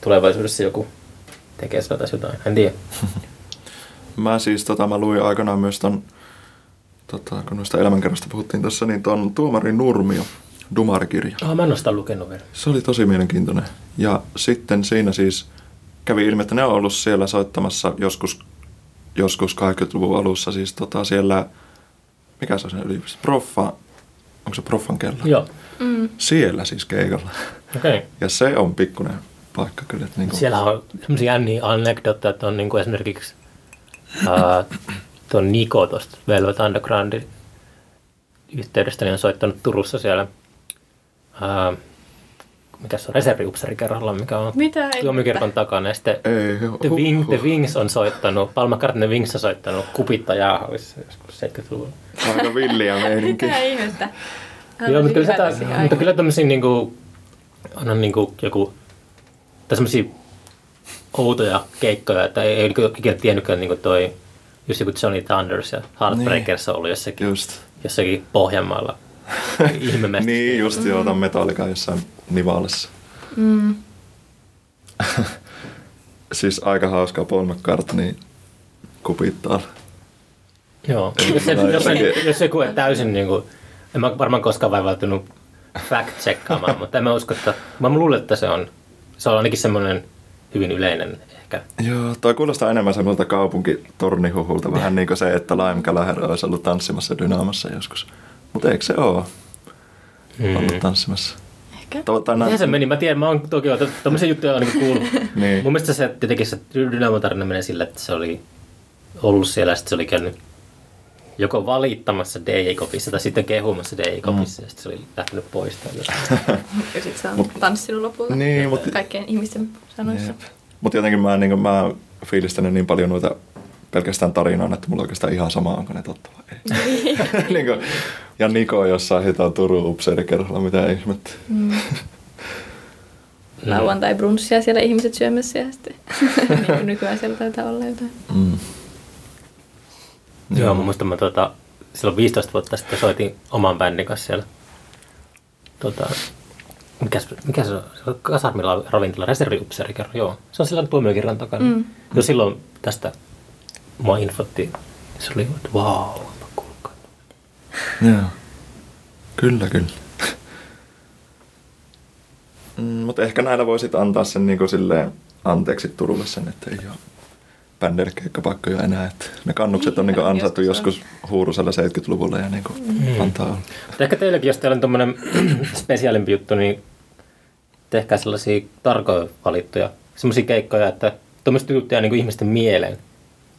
tulevaisuudessa joku tekee sieltä jotain. En tiedä. Mä siis tota, mä luin aikanaan myös ton, tota, kun noista elämänkerrosta puhuttiin tässä, niin ton Tuomari Nurmio, Dumarikirja. Oh, mä en ole sitä lukenut vielä. Se oli tosi mielenkiintoinen. Ja sitten siinä siis kävi ilmi, että ne on ollut siellä soittamassa joskus, joskus 80-luvun alussa, siis tota siellä, mikä se on se yliopisto, Proffa, onko se Proffan kello? Joo, Mm. Siellä siis keikalla. okei. Okay. Ja se on pikkuinen paikka kyllä. Että niinku, Siellä on semmoisia jänniä anekdootteja, että on niinku esimerkiksi ää, tuon Niko tuosta Velvet Undergroundin yhteydestä, niin on soittanut Turussa siellä ää, mikä se on, reserviupseri kerralla, mikä on Mitä? tuomikirkon takana. Ja sitten Ei, The, Wing, The. Wings on soittanut, Paul McCartney The Wings on soittanut Kupitta Jaahavissa joskus 70-luvulla. Aika villiä meininki. Mitä ihmettä? Joo, mutta kyllä, sitä, mutta kyllä tämmöisiä niinku, on niinku joku, tai semmoisia outoja keikkoja, että ei, ei niinku ikinä tiennytkään niinku toi, just joku Johnny Thunders ja Heartbreakers on ollut jossakin, Just. jossakin Pohjanmaalla ihmemästi. Niin, just joo, tämän metallika jossain Nivalassa. Mm. Siis aika hauskaa Paul McCartney kupittaa. Joo, jos, se, jos, se, jos joku ei täysin niinku, en mä varmaan koskaan vaivautunut fact-checkaamaan, mutta en mä usko, että, mä luulen, että se on, se on ainakin semmoinen hyvin yleinen ehkä. Joo, toi kuulostaa enemmän semmoilta kaupunkitornihuhulta. Vähän niin kuin se, että Lime Gallagher olisi ollut tanssimassa Dynaamassa joskus. Mutta eikö se ole ollut tanssimassa? Ehkä. To, tai Miten se meni? Mä tiedän, mä oon toki tämmöisiä juttuja on niin kuullut. Niin. Mun mielestä se jotenkin se Dynamo-tarina menee sillä, että se oli ollut siellä ja sitten se oli käynyt joko valittamassa DJ-kopissa tai sitten kehumassa DJ-kopissa mm. ja sitten se oli lähtenyt pois. Ja sit se on Mut- tanssinut lopulta. Niin, mut- Kaikkien ihmisten sanoissa. Mutta jotenkin mä, niin mä oon fiilistänyt niin paljon noita pelkästään tarinaa, että mulla on oikeastaan ihan sama, onko ne totta vai ei. niin kuin, ja Niko jossain hitaan Turun upseerikerralla, mitä ihmettä. Mm. Lauantai brunssia siellä ihmiset syömässä ja sitten niin nykyään siellä taitaa olla jotain. Mm. Joo, mä muistan, mä tota, silloin 15 vuotta sitten soitin oman bändin kanssa siellä. Tota, mikä, mikä se on? Se on kasarmilla ravintola, reserviupseeri kerran, joo. Se on sillä tuomiokirjan takana. Mm. Jo silloin tästä mua infotti. Se oli, että vau, wow, kuulkaa. Joo. Kyllä, kyllä. mm, mutta ehkä näillä voisit antaa sen niin kuin silleen anteeksi Turulle sen, että ei ole bändeille keikkapaikkoja enää. Että ne kannukset on niin kuin ansaittu Joskus huurusella 70-luvulla ja niin kuin Mm. antaa olla. Mutta ehkä teilläkin, jos teillä on tuommoinen spesiaalimpi juttu, niin tehkää sellaisia tarkoja valittuja, sellaisia keikkoja, että tuommoista juttuja niin ihmisten mieleen.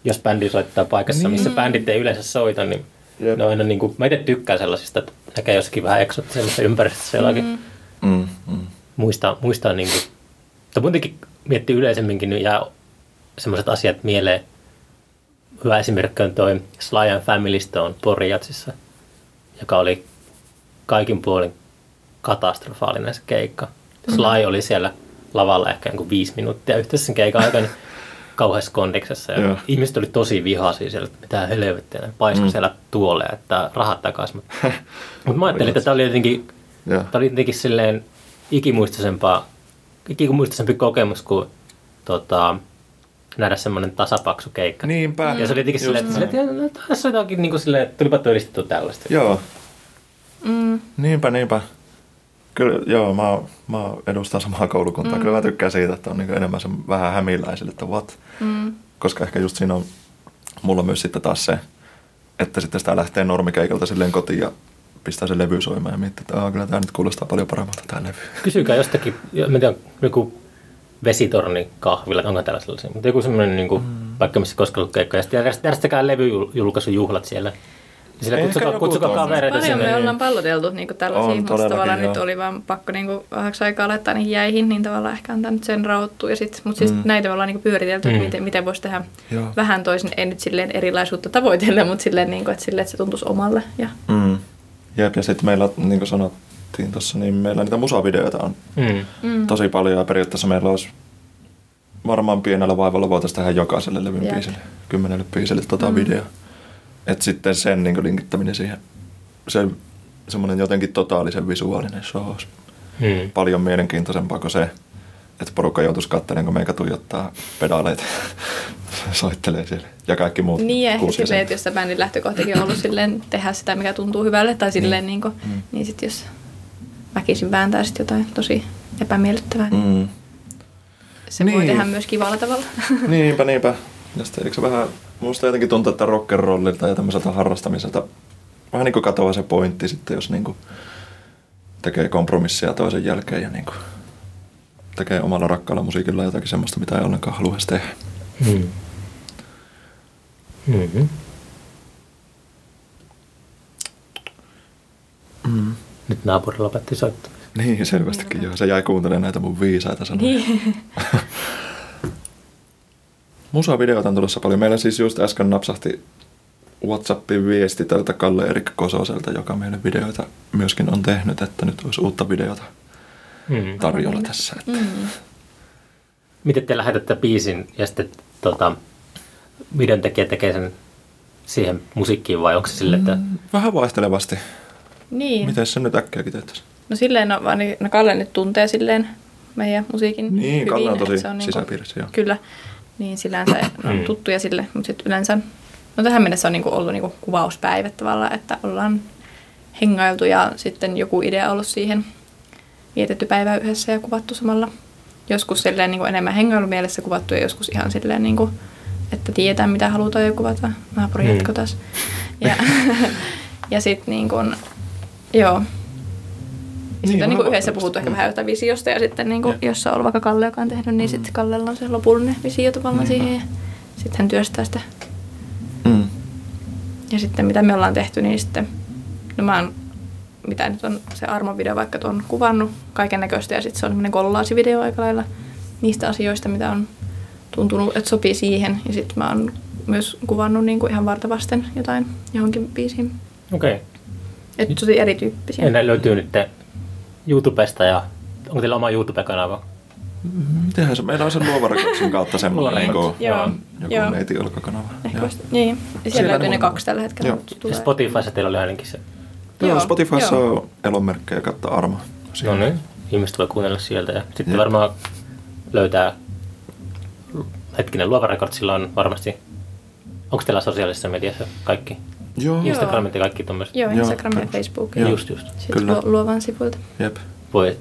Jos bändi soittaa paikassa, Niin. missä bändit ei yleensä soita, niin Jep. ne on aina niin kuin, mä itse tykkään sellaisista, että näkee jossakin vähän eksoottisemmassa ympäristössä jollakin. Mm. Mm, mm. Muistaa, muistaa niin kuin, tai muutenkin miettii yleisemminkin, niin jää semmoiset asiat mieleen. Hyvä esimerkki on toi Sly and Family Stone Poriatsissa, joka oli kaikin puolin katastrofaalinen se keikka. Sly oli siellä lavalla ehkä niin viisi minuuttia yhteensä sen keikan aikana kauheassa kondiksessa. Ja Joo. ihmiset oli tosi vihaisia siellä, että mitä helvettiä, paisko Mm. siellä tuolle, että rahat takaisin. Mutta mut mä ajattelin, että tämä oli jotenkin. Tämä oli jotenkin silleen ikimuistoisempaa, ikimuistoisempi kokemus kuin tota, nähdä semmoinen tasapaksu keikka. Niinpä. Ja se oli jotenkin silleen, että, silleen, että no, tässä on jotakin niin kuin silleen, että tulipa todistettu tällaista. Joo, Mm. niinpä, niinpä. Kyllä, joo, mä, mä edustan samaa koulukuntaa. Mm. Kyllä mä tykkään siitä, että on niin enemmän se vähän hämiläisille, että what. Mm. Koska ehkä just siinä on mulla myös sitten taas se, että sitten sitä lähtee normikeikalta silleen kotiin ja pistää se levy soimaan ja miettii, että Aa, kyllä tämä nyt kuulostaa paljon paremmalta tämä levy. Kysykää jostakin, jo- mä en tiedä, joku vesitorni kahvilla, onko täällä sellaisia, mutta joku semmoinen niin kuin, mm. vaikka missä koskaan ollut keikka, ja sitten järjest- järjestäkää levyjulkaisujuhlat siellä. Sillä kutsukaa, kutsukaa kavereita Paljon sinne. me niin- ollaan palloteltu niin tällaisia, On, mutta tavallaan nyt joo. oli vaan pakko niin vähäksi aikaa laittaa niihin jäihin, niin tavallaan ehkä antaa nyt sen rauhoittua. Ja sit, mutta siis Mm. näitä me ollaan niin pyöritelty, Mm. että miten, miten voisi tehdä Joo. vähän toisin, ei nyt silleen erilaisuutta tavoitella, mutta silleen, niin kuin, että, silleen, että se tuntuisi omalle. Ja, Mm. Jep, ja sitten meillä, niin kuin sanottiin tuossa, niin meillä niitä musavideoita on Mm. mm. tosi paljon ja periaatteessa meillä olisi varmaan pienellä vaivalla voitaisiin tehdä jokaiselle levyn Jep. biisille, kymmenelle biisille tota Mm. video. Että sitten sen niin linkittäminen siihen, se semmoinen jotenkin totaalisen visuaalinen show olisi Mm. paljon mielenkiintoisempaa kuin se, että porukka joutuisi katselemaan, kun meikä tuijottaa pedaaleita, soittelee siellä ja kaikki muut. Niin, ja ehkä silleen, jäsentä. että jos se bändin lähtökohtakin on ollut silleen tehdä sitä, mikä tuntuu hyvälle, tai silleen, niin, kuin, Mm. niin sitten jos väkisin vääntää sitten jotain tosi epämiellyttävää, Mm. se voi Niin. tehdä myös kivalla tavalla. Niinpä, niinpä. Ja sitten eikö se vähän, musta jotenkin tuntuu, että rock'n'rollilta ja tämmöiseltä harrastamiselta vähän niin kuin katoaa se pointti sitten, jos niin kuin tekee kompromisseja toisen jälkeen ja niin kuin tekee omalla rakkaalla musiikilla jotakin semmoista, mitä ei ollenkaan haluaisi tehdä. Mm. Mm-hmm. Mm. Nyt naapuri lopetti soittaa. Niin, selvästikin joo. Se jäi kuuntelemaan näitä mun viisaita sanoja. niin. Musavideoita on tulossa paljon. Meillä siis just äsken napsahti Whatsappin viesti tältä Kalle Erik Kososelta, joka meille videoita myöskin on tehnyt, että nyt olisi uutta videota Mm. tarjolla tässä. Että Mm. Miten te lähetätte biisin ja sitten tota, videon tekijä tekee sen siihen musiikkiin vai onko se sille, että Mm, Vähän vaihtelevasti. Niin. Miten se nyt äkkiä kiteyttäisi? No silleen, no, vaan, niin- no Kalle nyt tuntee silleen meidän musiikin Niin, hyvin. Kalle on tosi se niinku- sisäpiirissä, joo. Kyllä, niin sillään se on Mm. tuttuja sille, mutta sitten yleensä, no tähän mennessä on niinku ollut niinku kuvauspäivät tavallaan, että ollaan hengailtu ja sitten joku idea ollut siihen vietetty päivää yhdessä ja kuvattu samalla. Joskus silleen niinku enemmän hengailumielessä kuvattu ja joskus ihan silleen niinku, että tietää mitä halutaan ja kuvata. Mm. jatko taas. Ja, ja sitten niinku, joo, ja Niin, sitten niin yhdessä vaihtelevasti. puhuttu ehkä Mm. vähän jotain visiosta ja sitten niin kuin, jos on ollut vaikka Kalle, joka on tehnyt, niin sitten Kallella on se lopullinen visio tavallaan Niinpä. siihen ja sitten hän työstää sitä. Mm. Ja sitten mitä me ollaan tehty, niin sitten, no mä oon, mitä nyt on se Armo-video vaikka tuon kuvannut kaiken näköistä ja sitten se on semmoinen kollaasivideo aika lailla niistä asioista, mitä on tuntunut, että sopii siihen. Ja sitten mä oon myös kuvannut niin kuin ihan vartavasten jotain johonkin biisiin. okei. Okay. Että tosi erityyppisiä. Ja ne löytyy nyt YouTubesta ja onko teillä oma YouTube-kanava? Mitenhän se, meillä on sen luovan rekordsin kautta semmoinen niin kuin, joo. joku Joo. neiti olkakanava. Ehkä Joo. vasta, niin. Ja Siellä löytyy ne kaksi tällä hetkellä. Joo. tulee. Spotifyssa teillä oli ainakin se. Joo, Spotifyssa joo. on elonmerkkejä kautta Arma. No niin, ihmiset voi kuunnella sieltä. Ja sitten varmaan löytää, hetkinen, Luova Recordsilla on varmasti, onko teillä sosiaalisessa mediassa kaikki? Joo, Instagramit ja kaikki tuommoiset? Joo, Joo, Instagram ja. Facebook. Joo. Just, just. Sitten Kyllä. lu- luovan sivuilta. jep. Voi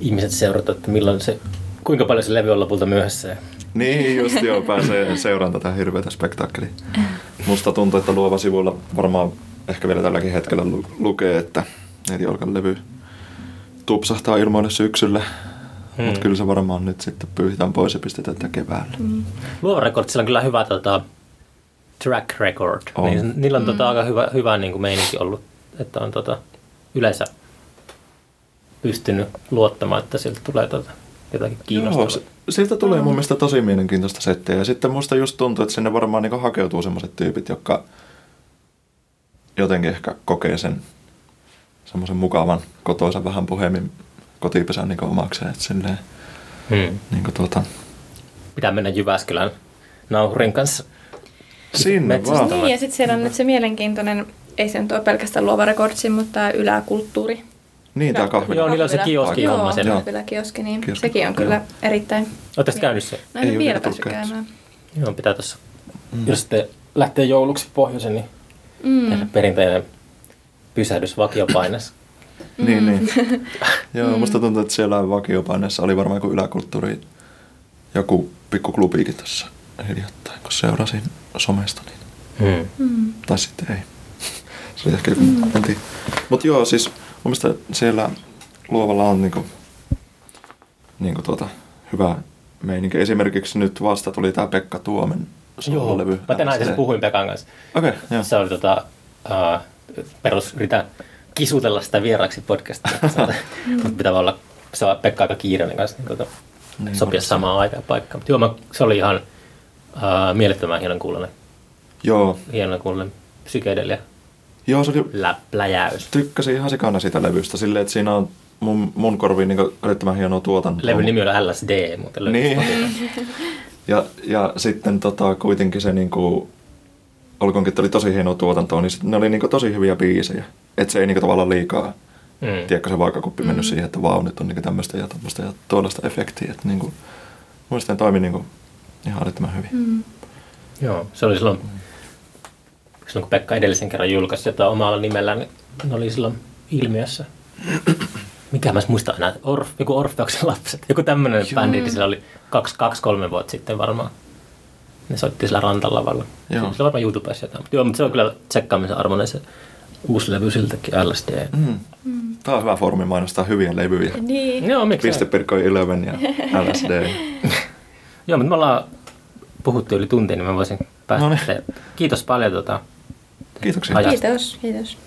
ihmiset seurata, että milloin se, kuinka paljon se levy on lopulta myöhässä. Niin, just joo, pääsee seuraan tätä hirveätä spektaakkelia. Musta tuntuu, että luova sivuilla varmaan ehkä vielä tälläkin hetkellä lu- lukee, että Neiti Olkan levy tupsahtaa ilmoille syksyllä. Hmm. Mutta kyllä se varmaan nyt sitten pyyhitään pois ja pistetään tätä keväällä. Mm. Luova Recordsilla on kyllä hyvä tota, track record. On. Niin, niillä on tota, aika hyvä, hyvä niin kuin meininki ollut, että on tota, yleensä pystynyt luottamaan, että sieltä tulee tota, jotakin Joo, kiinnostavaa. se, siltä tulee mun mielestä tosi mielenkiintoista settiä. Ja sitten musta just tuntuu, että sinne varmaan niin hakeutuu semmoiset tyypit, jotka jotenkin ehkä kokee sen semmoisen mukavan kotoisa vähän puhemin kotipesän niin omakseen. Että silleen, Hmm. niin kuin tuota, Pitää mennä Jyväskylän nauhurin kanssa. Sinne Metsästä. vaan. Niin, ja sitten siellä on nyt se mielenkiintoinen, ei se nyt ole pelkästään luova rekordsi, mutta tämä yläkulttuuri. Niin, tämä kahvi. Joo, niillä on se Kahvila. kioski Joo, homma siellä. kahvilakioski, niin Kioski, sekin on kyllä joo. erittäin... Oletko käynyt se? No en Ei vielä päässyt käymään. Joo, pitää tuossa. Mm. Jos sitten lähtee jouluksi pohjoisen, niin tehdä Mm. perinteinen pysähdys vakiopaines. Niin, niin. Joo, musta tuntuu, että siellä vakiopaineessa oli varmaan joku yläkulttuuri, joku pikku klubiikin tuossa hiljattain, kun seurasin somesta. Niin. Hmm. Mm. Tai sitten ei. Se oli ehkä joku, en tiedä. Mut joo, siis mun mielestä siellä luovalla on niinku, niinku tuota, hyvä meininki. Esimerkiksi nyt vasta tuli tää Pekka Tuomen Joo, sololevy. mä tänään itse puhuin Pekan kanssa. Okei, okay, joo. Se oli tota, uh, perus yritän kisutella sitä vieraksi podcastia. Mutta pitää olla se on Pekka aika kiireinen kanssa niin tuota, niin, sopia samaan aikaan paikkaan. Mutta joo, mä, se oli ihan mielettömän hienon kuulonen. Joo. Hienon kuulonen psykedelia. Joo, se oli... Lä, pläjäys. Tykkäsin ihan sikana siitä levystä silleen, että siinä on mun, mun korviin niin älyttömän hienoa tuotantoa. Levyn nimi on LSD, mutta niin. ja, ja sitten tota, kuitenkin se niin kuin, olkoonkin, että oli tosi hienoa tuotantoa, niin ne oli niin kuin, tosi hyviä biisejä. Että se ei niin kuin, tavallaan liikaa, mm. tiedätkö se vaakakuppi mm. mennyt siihen, että vau, nyt on niin tämmöistä ja tämmöistä ja tuollaista efektiä. Että niin kuin, muistan, toimi niin kuin, ihan älyttömän hyvin. Mm. Joo, se oli silloin, silloin kun Pekka edellisen kerran julkaisi jotain omalla nimellään, niin ne oli silloin ilmiössä mikä mä muistan enää, Orf, joku Orfeuksen lapset, joku tämmöinen bändi, niin sillä oli kaksi, kaksi, kolme vuotta sitten varmaan. Ne soitti sillä rantalavalla. Joo. Se on varmaan YouTubessa jotain. Joo, mutta se on kyllä tsekkaamisen arvoinen se uusi levy siltäkin, LSD. Mm. Mm. Tämä on hyvä foorumi mainostaa hyviä levyjä. Niin. Joo, miksi Pistepirkko Eleven ja LSD. Joo, mutta me ollaan puhuttu yli tuntia, niin mä voisin päästä. No niin. Kiitos paljon. Tota, Kiitoksia. Kiitos, kiitos.